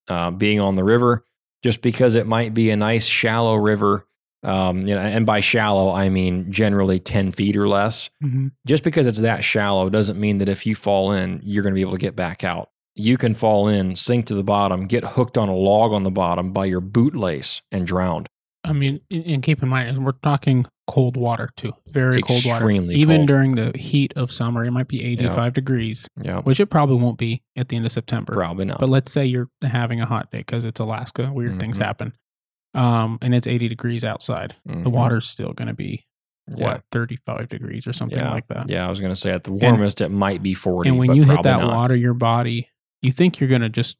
uh, being on the river. Just because it might be a nice shallow river, um, you know, and by shallow I mean generally ten feet or less. Mhm. Just because it's that shallow doesn't mean that if you fall in, you're going to be able to get back out. You can fall in, sink to the bottom, get hooked on a log on the bottom by your bootlace, and drowned. I mean, and- keep in mind, we're talking cold water too. Very cold water. Extremely Even cold. during the heat of summer, it might be 85 degrees, Yeah, which it probably won't be at the end of September. probably not. But let's say you're having a hot day because it's Alaska, weird things Mhm. happen. Um, and it's 80 degrees outside. The Mhm. water's still going to be Yeah. what 35 degrees or something yeah. like that. Yeah, I was going to say at the warmest it might be 40. and when you hit that not. water, your body, you think you're going to just,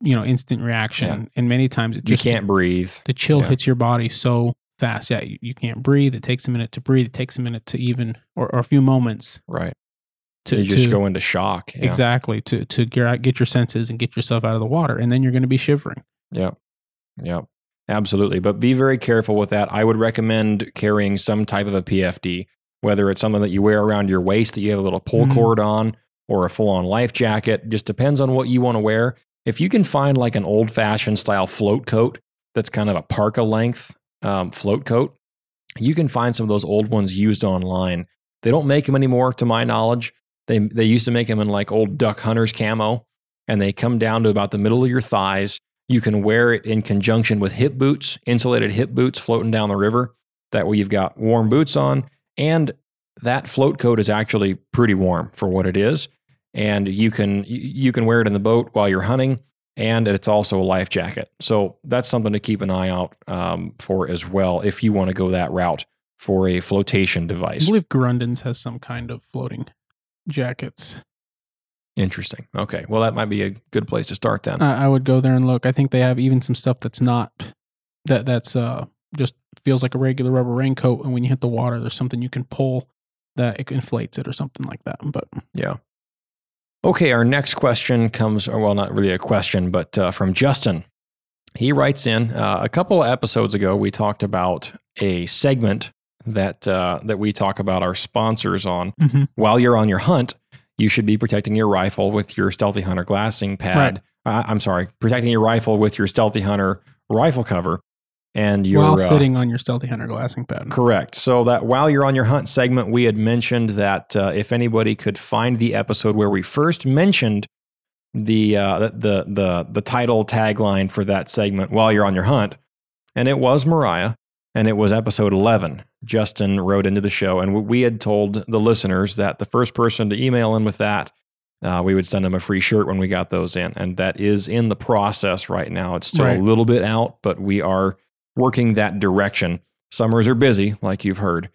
you know, instant reaction. And many times it you can't breathe. the chill Yeah. hits your body so fast. Yeah, you, you can't breathe. It takes a minute to breathe. It takes a minute to even, or, or a few moments Right. to, you just to- go into shock. Yeah. exactly to to get, get your senses and get yourself out of the water, and then you're going to be shivering. Yep. Yep. Absolutely. But be very careful with that. I would recommend carrying some type of a PFD, whether it's something that you wear around your waist that you have a little pull Mhm. cord on or a full on life jacket. Just depends on what you want to wear. If you can find like an old fashioned style float coat that's kind of a parka length um, float coat. You can find some of those old ones used online. They don't make them anymore, to my knowledge. They they used to make them in like old duck hunters camo, and they come down to about the middle of your thighs. You can wear it in conjunction with hip boots, insulated hip boots floating down the river. That way you've got warm boots on, and that float coat is actually pretty warm for what it is. And you can you can wear it in the boat while you're hunting, and it's also a life jacket. So that's something to keep an eye out um, for as well if you want to go that route for a flotation device. I believe Grundens has some kind of floating jackets. Interesting. Okay. Well, that might be a good place to start then. I, I would go there and look. I think they have even some stuff that's not that that's uh just feels like a regular rubber raincoat, and when you hit the water, there's something you can pull that it inflates it or something like that. But Yeah. Okay, our next question comes, or well, not really a question, but uh, from Justin. He writes in uh, a couple of episodes ago. We talked about a segment that uh, that we talk about our sponsors on. While you're on your hunt, you should be protecting your rifle with your Sthealthy Hunter glassing pad. Uh, I'm sorry, protecting your rifle with your Sthealthy Hunter rifle cover, and your while uh, sitting on your Sthealthy Hunter glassing pad. Correct. So that while you're on your hunt segment, we had mentioned that uh, if anybody could find the episode where we first mentioned the uh, the the the title tagline for that segment while you're on your hunt, and it was Mariah, and it was episode 11. Justin wrote into the show, and we had told the listeners that the first person to email in with that. Uh, we would send them a free shirt when we got those in, and that is in the process right now. It's still Right. a little bit out, but we are working that direction. Summers are busy, like you've heard.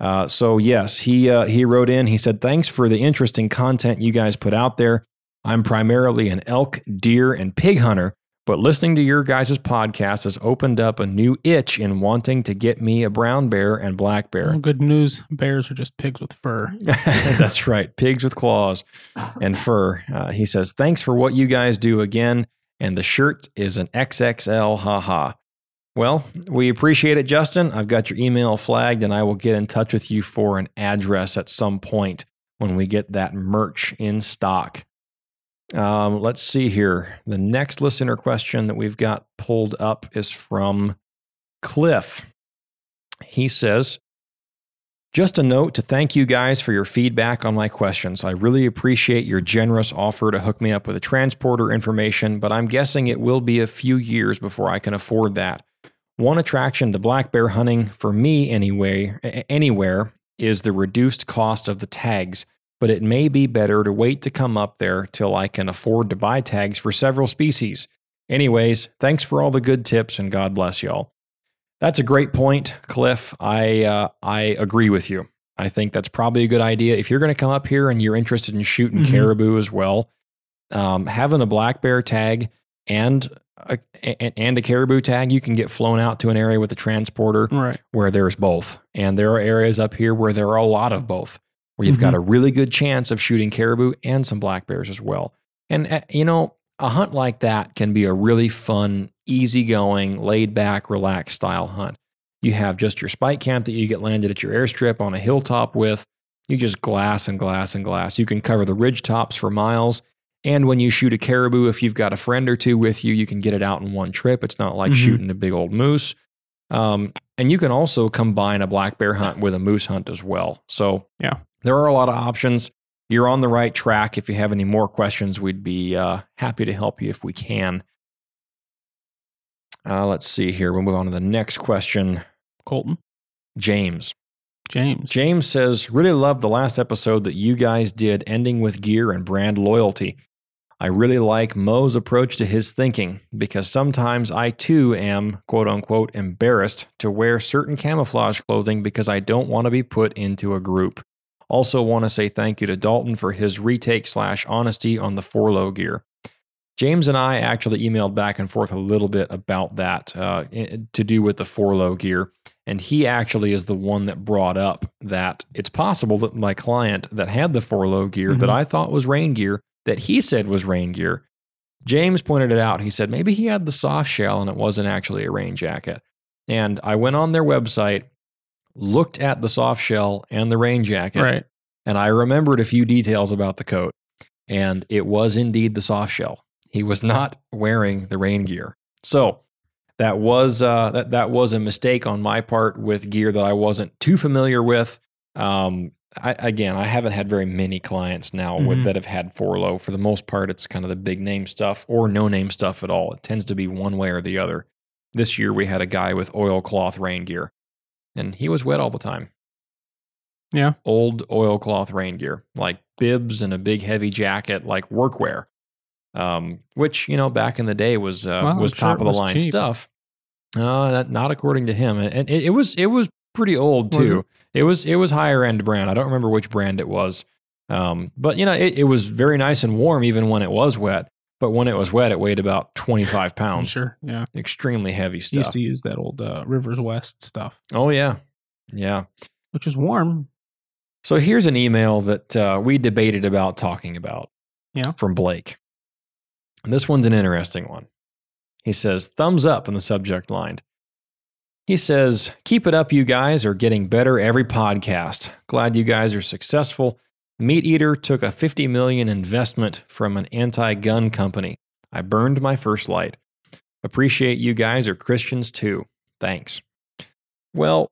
Uh, so yes, he uh, he wrote in. He said, "Thanks for the interesting content you guys put out there. I'm primarily an elk, deer, and pig hunter, but listening to your guys' podcast has opened up a new itch in wanting to get me a brown bear and black bear. Well, good news: bears are just pigs with fur. That's right, pigs with claws and fur. Uh, he says, "Thanks for what you guys do again." And the shirt is an XXL. Haha. Well, we appreciate it, Justin. I've got your email flagged, and I will get in touch with you for an address at some point when we get that merch in stock. Um, let's see here. The next listener question that we've got pulled up is from Cliff. He says, just a note to thank you guys for your feedback on my questions. I really appreciate your generous offer to hook me up with a transporter information, but I'm guessing it will be a few years before I can afford that. One attraction to black bear hunting for me anyway, anywhere is the reduced cost of the tags, but it may be better to wait to come up there till I can afford to buy tags for several species. Anyways, thanks for all the good tips and God bless y'all. That's a great point, Cliff. I uh, I agree with you. I think that's probably a good idea. If you're going to come up here and you're interested in shooting Mhm. caribou as well, um, having a black bear tag and a, a- and a caribou tag, you can get flown out to an area with a transporter Right. where there's both. And there are areas up here where there are a lot of both, where you've got a really good chance of shooting caribou and some black bears as well. And, uh, you know, a hunt like that can be a really fun, easygoing, laid back, relaxed style hunt. You have just your spike camp that you get landed at your airstrip on a hilltop with. You just glass and glass and glass. You can cover the ridge tops for miles. And when you shoot a caribou, if you've got a friend or two with you, you can get it out in one trip. It's not like Mhm. shooting a big old moose. Um, and you can also combine a black bear hunt with a moose hunt as well. So Yeah. There are a lot of options. You're on the right track. If you have any more questions, we'd be uh, happy to help you if we can. Uh, let's see here. We'll move on to the next question. Colton. James. James. James says, really loved the last episode that you guys did, ending with gear and brand loyalty. I really like Moe's approach to his thinking because sometimes I too am, quote unquote, embarrassed to wear certain camouflage clothing because I don't want to be put into a group. Also, want to say thank you to Dalton for his retake slash honesty on the Forloh gear. James and I actually emailed back and forth a little bit about that uh, to do with the Forloh gear. And he actually is the one that brought up that it's possible that my client that had the Forloh gear that Mhm. I thought was rain gear, that he said was rain gear, James pointed it out. He said maybe he had the soft shell and it wasn't actually a rain jacket. And I went on their website, looked at the soft shell and the rain jacket, Right. and I remembered a few details about the coat. And it was indeed the soft shell. He was not wearing the rain gear. So that was uh, that that was a mistake on my part with gear that I wasn't too familiar with. Um, I, again, I haven't had very many clients now with, Mhm. that have had Forloh. For the most part, it's kind of the big name stuff or no name stuff at all. It tends to be one way or the other. This year, we had a guy with oilcloth rain gear, and he was wet all the time. Yeah. old oilcloth rain gear, like bibs and a big heavy jacket, like workwear. Um, which you know back in the day was uh, Well, I'm was sure top of the line cheap. stuff. Uh, that, not according to him, and it, it was it was pretty old Was too. It? was it was higher end brand. I don't remember which brand it was, um, but you know it, it was very nice and warm even when it was wet. But when it was wet, it weighed about twenty five pounds. sure. Yeah. Extremely heavy stuff. Used to use that old uh, Rivers West stuff, Oh yeah, yeah. which is warm. So here's an email that uh, we debated about talking about. Yeah. From Blake. And this one's an interesting one. He says, thumbs up in the subject line. He says, keep it up, you guys are getting better every podcast. Glad you guys are successful. Meat Eater took a 50 million investment from an anti-gun company. I burned my First Lite. Appreciate you guys are Christians too. Thanks. Well,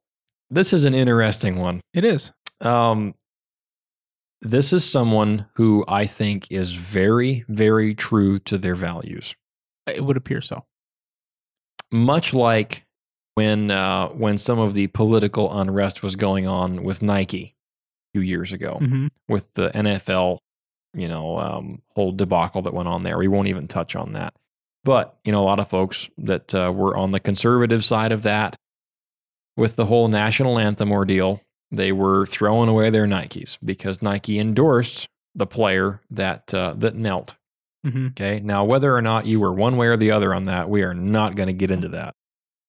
this is an interesting one. It is. Um, this is someone who I think is very, very true to their values. It would appear so. Much like when uh, when some of the political unrest was going on with Nike few years ago, hmm with the NFL, you know, um, whole debacle that went on there. We won't even touch on that. But you know, a lot of folks that uh, were on the conservative side of that, with the whole national anthem ordeal, they were throwing away their Nikes because Nike endorsed the player that uh, that knelt. hmm Okay, now whether or not you were one way or the other on that, we are not going to get into that.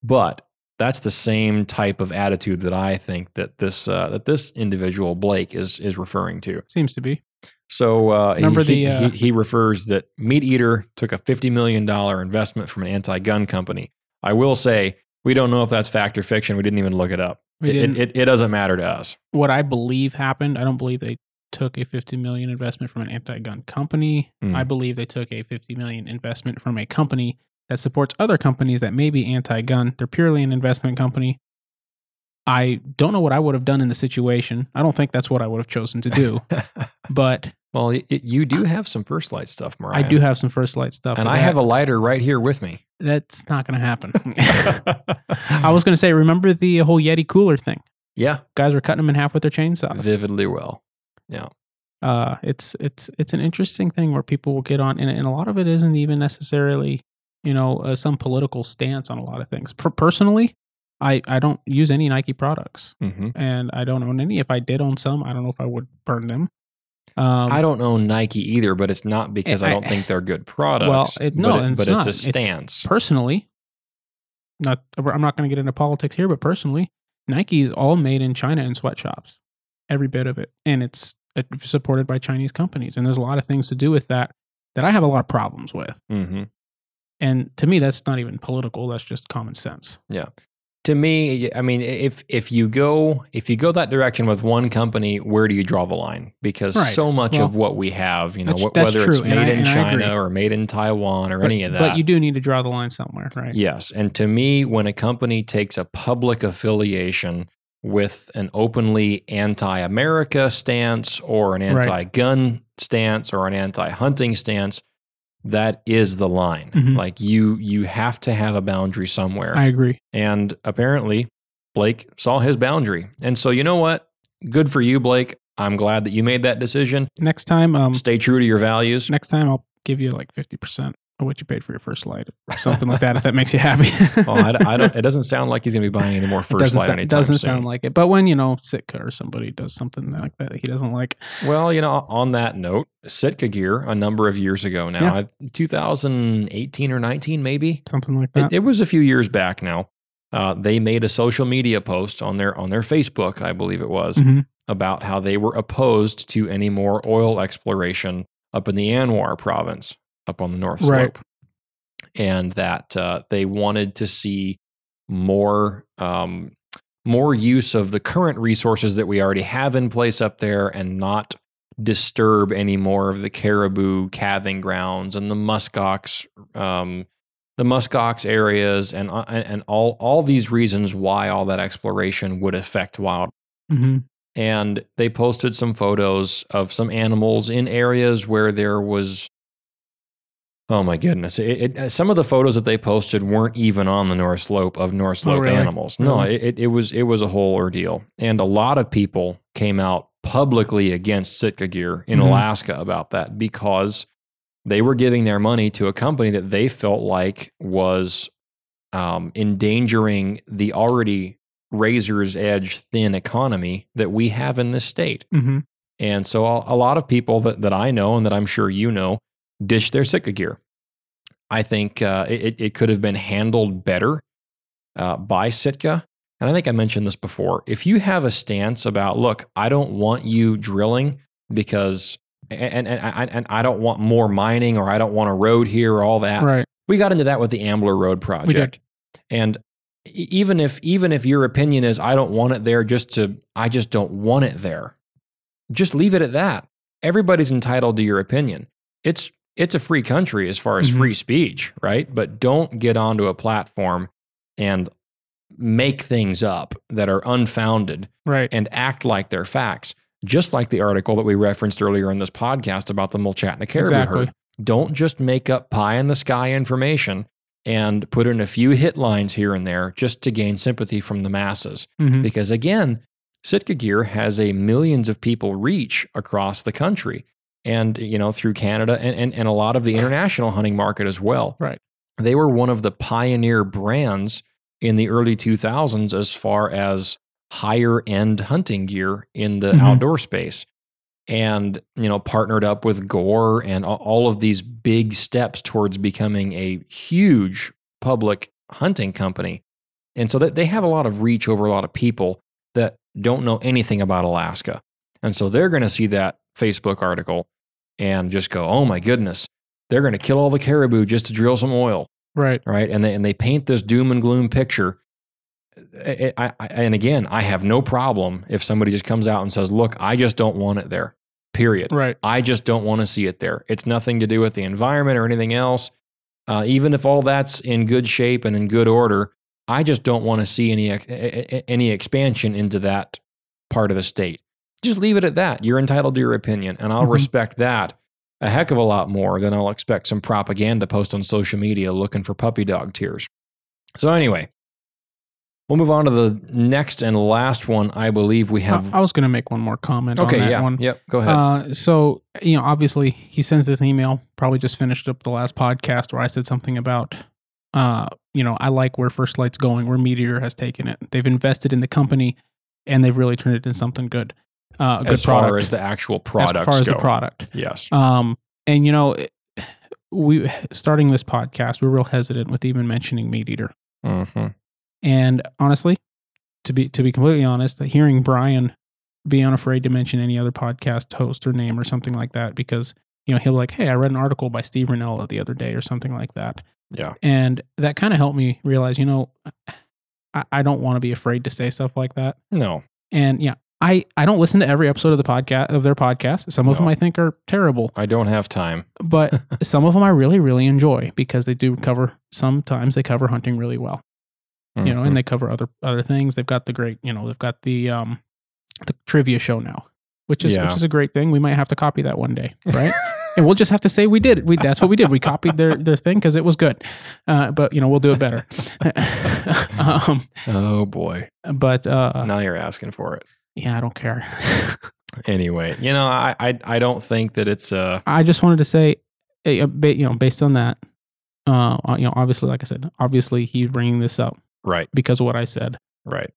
But that's the same type of attitude that I think that this uh, that this individual Blake is is referring to. Seems to be. So uh, Remember he, the, uh, he, he refers that Meat Eater took a fifty million dollar investment from an anti-gun company. I will say we don't know if that's fact or fiction. We didn't even look it up. It, it, it, doesn't matter to us. what I believe happened, I don't believe they took a 50 million investment from an anti-gun company. Hmm. I believe they took a 50 million investment from a company that supports other companies that may be anti-gun. They're purely an investment company. I don't know what I would have done in the situation. I don't think that's what I would have chosen to do. but well, it- you do have some First Lite stuff, Mariah. I do have some First Lite stuff. and I that. have a lighter right here with me. That's not going to happen. I was going to say, remember the whole Yeti cooler thing? yeah, Guys were cutting them in half with their chainsaws. vividly well. Yeah. Uh, it's it's it's an interesting thing where people will get on, and, and a lot of it isn't even necessarily, you know, uh, some political stance on a lot of things. Per- personally, I I don't use any Nike products, hmm and I don't own any. If I did own some, I don't know if I would burn them. Um, I don't own Nike either, but it's not because I, I- don't think they're good products. it- no, but, it- and but it's it's, a It- stance. personally, not I'm not going to get into politics here, but personally, Nike is all made in China in sweatshops, every bit of it, and it's uh, supported by Chinese companies. And there's a lot of things to do with that that I have a lot of problems with. hmm And to me, that's not even political. That's just common sense. Yeah. To me, I mean, if if you go if you go that direction with one company, where do you draw the line? Because Right. so much Well, of what we have, you know, that's- that's whether it's true, and made I- in. China or made in Taiwan or but, any of that, But you do need to draw the line somewhere, right? Yes. And to me, when a company takes a public affiliation with an openly anti America stance or an anti gun stance or an anti hunting stance, that is the line. Mhm. Like you you have to have a boundary somewhere. I agree. and apparently Blake saw his boundary. And so you know what? Good for you, Blake. I'm glad that you made that decision. Next time, um, Stay true to your values. next time I'll give you like fifty percent of what you paid for your First Lite, or something like that. If that makes you happy. oh, I, I don't. It doesn't sound like he's going to be buying any more First Lite sound, anytime doesn't soon. sound like it. But when you know Sitka or somebody does something like that he doesn't like, Well, you know, on that note, Sitka Gear a number of years ago now, I- 2018 or 19 maybe. something like that. It, it was a few years back now. Uh, they made a social media post on their on their Facebook, I believe it was, Mhm. about how they were opposed to any more oil exploration up in the ANWR province, up on the North Right. Slope, and that uh, they wanted to see more um, more use of the current resources that we already have in place up there, and not disturb any more of the caribou calving grounds and the muskox um, the muskox areas and uh, and all all these reasons why all that exploration would affect wild hmm and they posted some photos of some animals in areas where there was oh my goodness it, it, uh, some of the photos that they posted weren't even on the north slope of north slope Oh, really? animals no Really? it, it, was it was a whole ordeal and a lot of people came out publicly against sitka gear in Mhm. alaska about that because they were giving their money to a company that they felt like was um, endangering the already razor's edge thin economy that we have in this state. hmm And so a a lot of people that, that I know and that I'm sure you know ditch their Sitka gear. I think uh, it, it could have been handled better uh, by Sitka. And I think I mentioned this before. If you have a stance about, look, I don't want you drilling because, and, and, and, and I don't want more mining or I don't want a road here or all that. Right. We got into that with the Ambler Road project. And even if even if your opinion is I don't want it there just to I just don't want it there. Just leave it at that. Everybody's entitled to your opinion. It's it's a free country as far as Mhm. free speech, right? But don't get onto a platform and make things up that are unfounded Right. and act like they're facts. Just like the article that we referenced earlier in this podcast about the Mulchatna Caribou Exactly. herd. Don't just make up pie in the sky information and put in a few hit lines here and there just to gain sympathy from the masses. hmm Because again, Sitka Gear has a millions of people reach across the country and you know through Canada and, and, and a lot of the international hunting market as well. Right. They were one of the pioneer brands in the early 2000s as far as higher end hunting gear in the Mhm. outdoor space and you know partnered up with gore and all of these big steps towards becoming a huge public hunting company and so that they have a lot of reach over a lot of people that don't know anything about alaska and so they're going to see that facebook article and just go oh my goodness they're going to kill all the caribou just to drill some oil Right. right? And they and they paint this doom and gloom picture. I, I, I- and again, I have no problem if somebody just comes out and says, "Look, I just don't want it there." Period. Right. I just don't want to see it there. It's nothing to do with the environment or anything else. Uh, even if all that's in good shape and in good order, I just don't want to see any ex- a- a- any expansion into that part of the state. Just leave it at that. You're entitled to your opinion, and I'll Mhm. respect that a heck of a lot more than I'll expect some propaganda post on social media looking for puppy dog tears. So anyway, we'll move on to the next and last one. I believe we I, have. I was going to make one more comment okay, on that yeah, one. yep. Go ahead. Uh, so you know, obviously, he sends this email. Probably just finished up the last podcast where I said something about, uh, you know, I like where First Lite's going, where MeatEater has taken it. They've invested in the company, and they've really turned it into something good. Uh, a good as product far as the actual product, as far as go. the product. yes. Um, and you know, we starting this podcast, we're real hesitant with even mentioning MeatEater. hmm And honestly, to be to be completely honest, hearing Brian be unafraid to mention any other podcast host or name or something like that, because you know he'll be like, "Hey, I read an article by Steve Rinella the other day" or something like that, Yeah. and that kind of helped me realize, you know, I, I don't want to be afraid to say stuff like that. No. And yeah, I I don't listen to every episode of the podcast of their podcast. Some of No. them I think are terrible, I don't have time. but some of them I really really enjoy because they do cover. Sometimes they cover hunting really well you know, and they cover other other things. They've got the great, you know, they've got the um the trivia show now, which is Yeah. which is a great thing. We might have to copy that one day, right? and we'll just have to say we did. We that's what we did. We copied their their thing because it was good, uh, but you know we'll do it better. um, oh boy. but uh, Now you're asking for it. Yeah, I don't care. Anyway, you know, I I, I don't think that it's uh I just wanted to say, eh, uh, you know, based on that, uh, you know, obviously, like I said, obviously he's bringing this up right, because of what I said. right.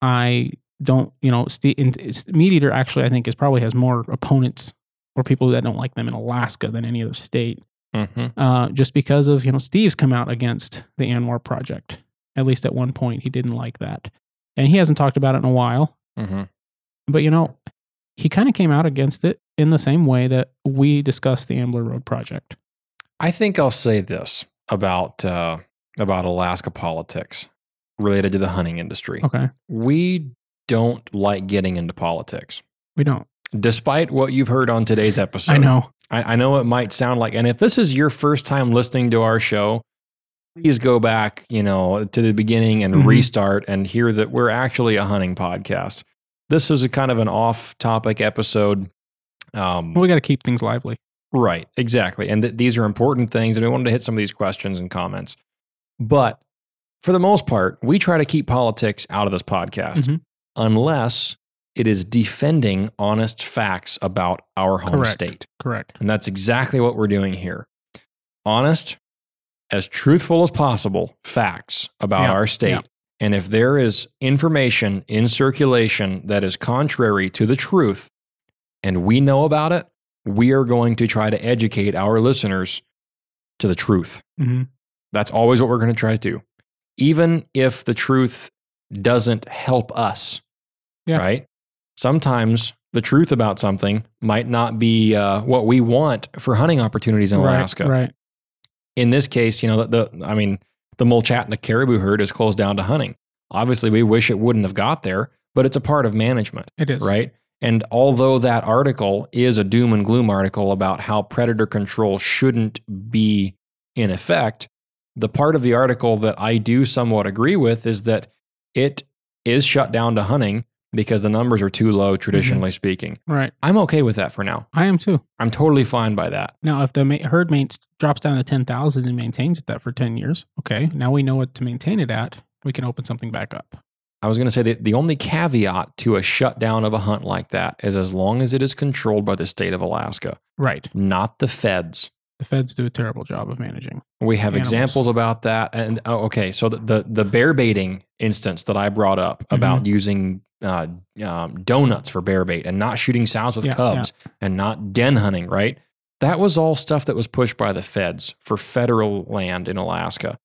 I don't, you know, Steve, MeatEater actually, I think, is probably has more opponents or people that don't like them in Alaska than any other state, hmm uh, just because of, you know, Steve's come out against the ANWR project. At least at one point, he didn't like that. And he hasn't talked about it in a while. hmm But, you know, he kind of came out against it in the same way that we discussed the Ambler Road project. I think I'll say this about uh, about Alaska politics related to the hunting industry. Okay. We don't like getting into politics, We don't. despite what you've heard on today's episode. I know. I, I know it might sound like, and if this is your first time listening to our show, please go back, you know, to the beginning and Mhm. restart and hear that we're actually a hunting podcast. This is a kind of an off-topic episode. Um, Well, we got to keep things lively. Right, exactly. And th- these are important things. And we wanted to hit some of these questions and comments. But for the most part, we try to keep politics out of this podcast Mhm. unless it is defending honest facts about our home Correct. state. Correct. And that's exactly what we're doing here. Honest, as truthful as possible, facts about Yeah, our state. yeah. And if there is information in circulation that is contrary to the truth and we know about it, we are going to try to educate our listeners to the truth. hmm That's always what we're going to try to do. Even if the truth doesn't help us, Yeah. right? Sometimes the truth about something might not be uh, what we want for hunting opportunities in right, Alaska. Right. In this case, you know, the, the I mean, the Mulchatna caribou herd is closed down to hunting. Obviously, we wish it wouldn't have got there, but it's a part of management It is. right? And although that article is a doom and gloom article about how predator control shouldn't be in effect, the part of the article that I do somewhat agree with is that it is shut down to hunting because the numbers are too low, traditionally speaking. Right. I'm okay with that for now. I am too. I'm totally fine by that. Now, if the ma- herd mates drops down to 10,000 and maintains it that for 10 years, okay, now we know what to maintain it at. We can open something back up. I was going to say that the only caveat to a shutdown of a hunt like that is as long as it is controlled by the state of Alaska, Right. not the feds. The feds do a terrible job of managing. We have Animals. examples about that. And oh, okay, so the, the the bear baiting instance that I brought up Mm-hmm. about using uh, um, donuts for bear bait and not shooting sows with Yeah, cubs and not den hunting, right? That was all stuff that was pushed by the feds for federal land in Alaska.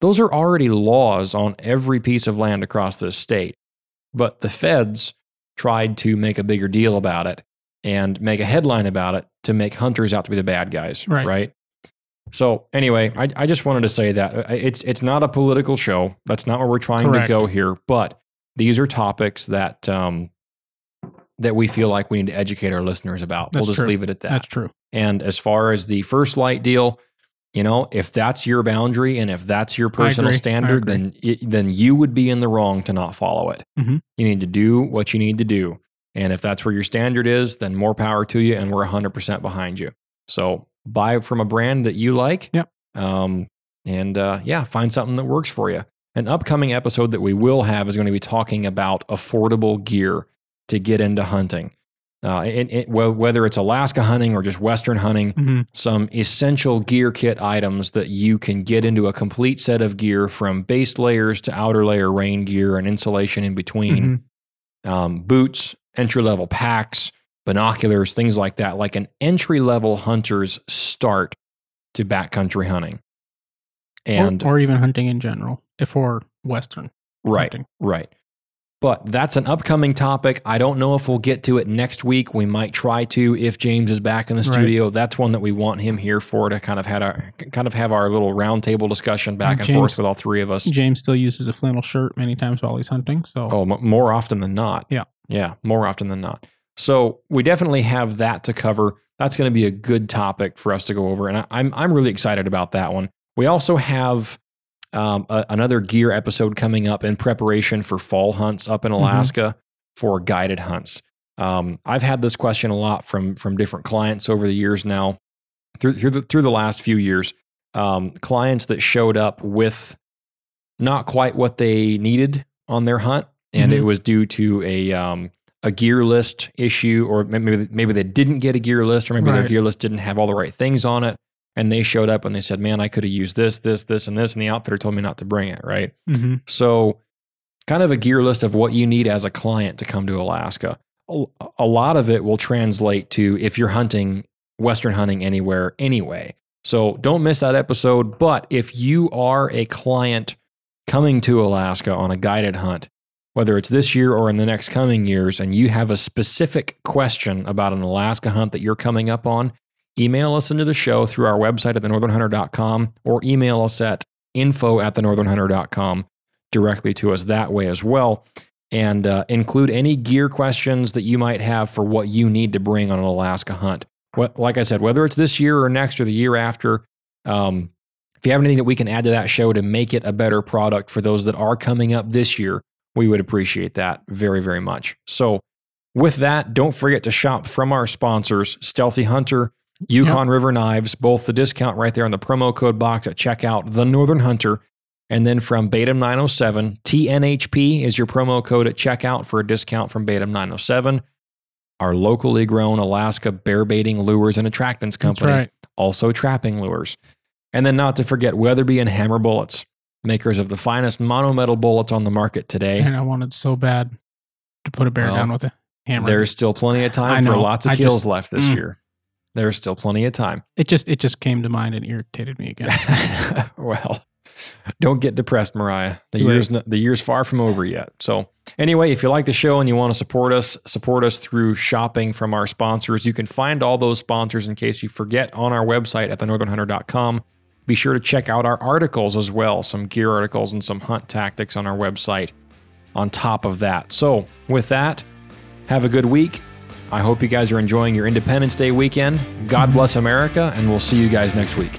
Those are already laws on every piece of land across this state. But the feds tried to make a bigger deal about it and make a headline about it to make hunters out to be the bad guys, Right. right? So anyway, I, I just wanted to say that Uh, it's it's not a political show. That's not where we're trying Correct. to go here. But these are topics that um, that we feel like we need to educate our listeners about. That's we'll just true. leave it at that. That's true. And as far as the First Lite deal, you know, if that's your boundary and if that's your personal standard, then it, then you would be in the wrong to not follow it. Mhm. You need to do what you need to do. And if that's where your standard is, then more power to you and we're 100% behind you. So buy from a brand that you like. Yep. Um, and uh, yeah, find something that works for you. An upcoming episode that we will have is going to be talking about affordable gear to get into hunting. Uh, it, it, whether it's Alaska hunting or just Western hunting, hmm some essential gear kit items that you can get into a complete set of gear from base layers to outer layer rain gear and insulation in between, Mm-hmm. um, boots, entry level packs, binoculars, things like that, like an entry level hunter's start to backcountry hunting. And or, or even hunting in general, for Western right, hunting. Right. But that's an upcoming topic. I don't know if we'll get to it next week. We might try to if James is back in the Right. studio. That's one that we want him here for to kind of had our kind of have our little roundtable discussion back and James- forth with all three of us. James still uses a flannel shirt many times while he's hunting. So Oh, m- more often than not. Yeah. Yeah, more often than not. So we definitely have that to cover. That's going to be a good topic for us to go over, and I, I'm I'm really excited about that one. We also have um, a, another gear episode coming up in preparation for fall hunts up in Alaska for guided hunts. Um, I've had this question a lot from from different clients over the years now, through through the, through the last few years. Um, clients that showed up with not quite what they needed on their hunt, and it Mhm. was due to a um, a gear list issue, or maybe maybe they didn't get a gear list, or maybe their gear list didn't have all the right things on it. And they showed up and they said, "Man, I could have used this, this, this, and this," and the outfitter told me not to bring it. Right. Mhm. So, kind of a gear list of what you need as a client to come to Alaska. A lot of it will translate to if you're hunting Western hunting anywhere anyway. So, don't miss that episode. But if you are a client coming to Alaska on a guided hunt, whether it's this year or in the next coming years, and you have a specific question about an Alaska hunt that you're coming up on, email us into the show through our website at thenorthernhunter.com or email us at info at thenorthernhunter.com directly to us that way as well. And uh, include any gear questions that you might have for what you need to bring on an Alaska hunt. What, like I said, whether it's this year or next or the year after, um, If you have anything that we can add to that show to make it a better product for those that are coming up this year, we would appreciate that very, very much. So, with that, don't forget to shop from our sponsors, Sthealthy Hunter, Yukon yep. River Knives, both the discount right there on the promo code box at checkout, The Northern Hunter. And then from Bait'em 907, TNHP is your promo code at checkout for a discount from Bait'em 907. Our locally grown Alaska bear baiting lures and attractants company, right. also trapping lures. And then not to forget Weatherby and Hammer Bullets, makers of the finest monometal bullets on the market today. And I wanted so bad to put a bear well, down with a hammer. There's still plenty of time for lots of I kills just, left this mm, year. There's still plenty of time. It just it just came to mind and irritated me again. well, don't get depressed, Mariah. The year's the year's far from over yet. So anyway, if you like the show and you want to support us, support us through shopping from our sponsors. You can find all those sponsors in case you forget on our website at thenorthernhunter.com. Be sure to check out our articles as well, some gear articles and some hunt tactics on our website on top of that. So, with that, have a good week. I hope you guys are enjoying your Independence Day weekend. God bless America, and we'll see you guys next week.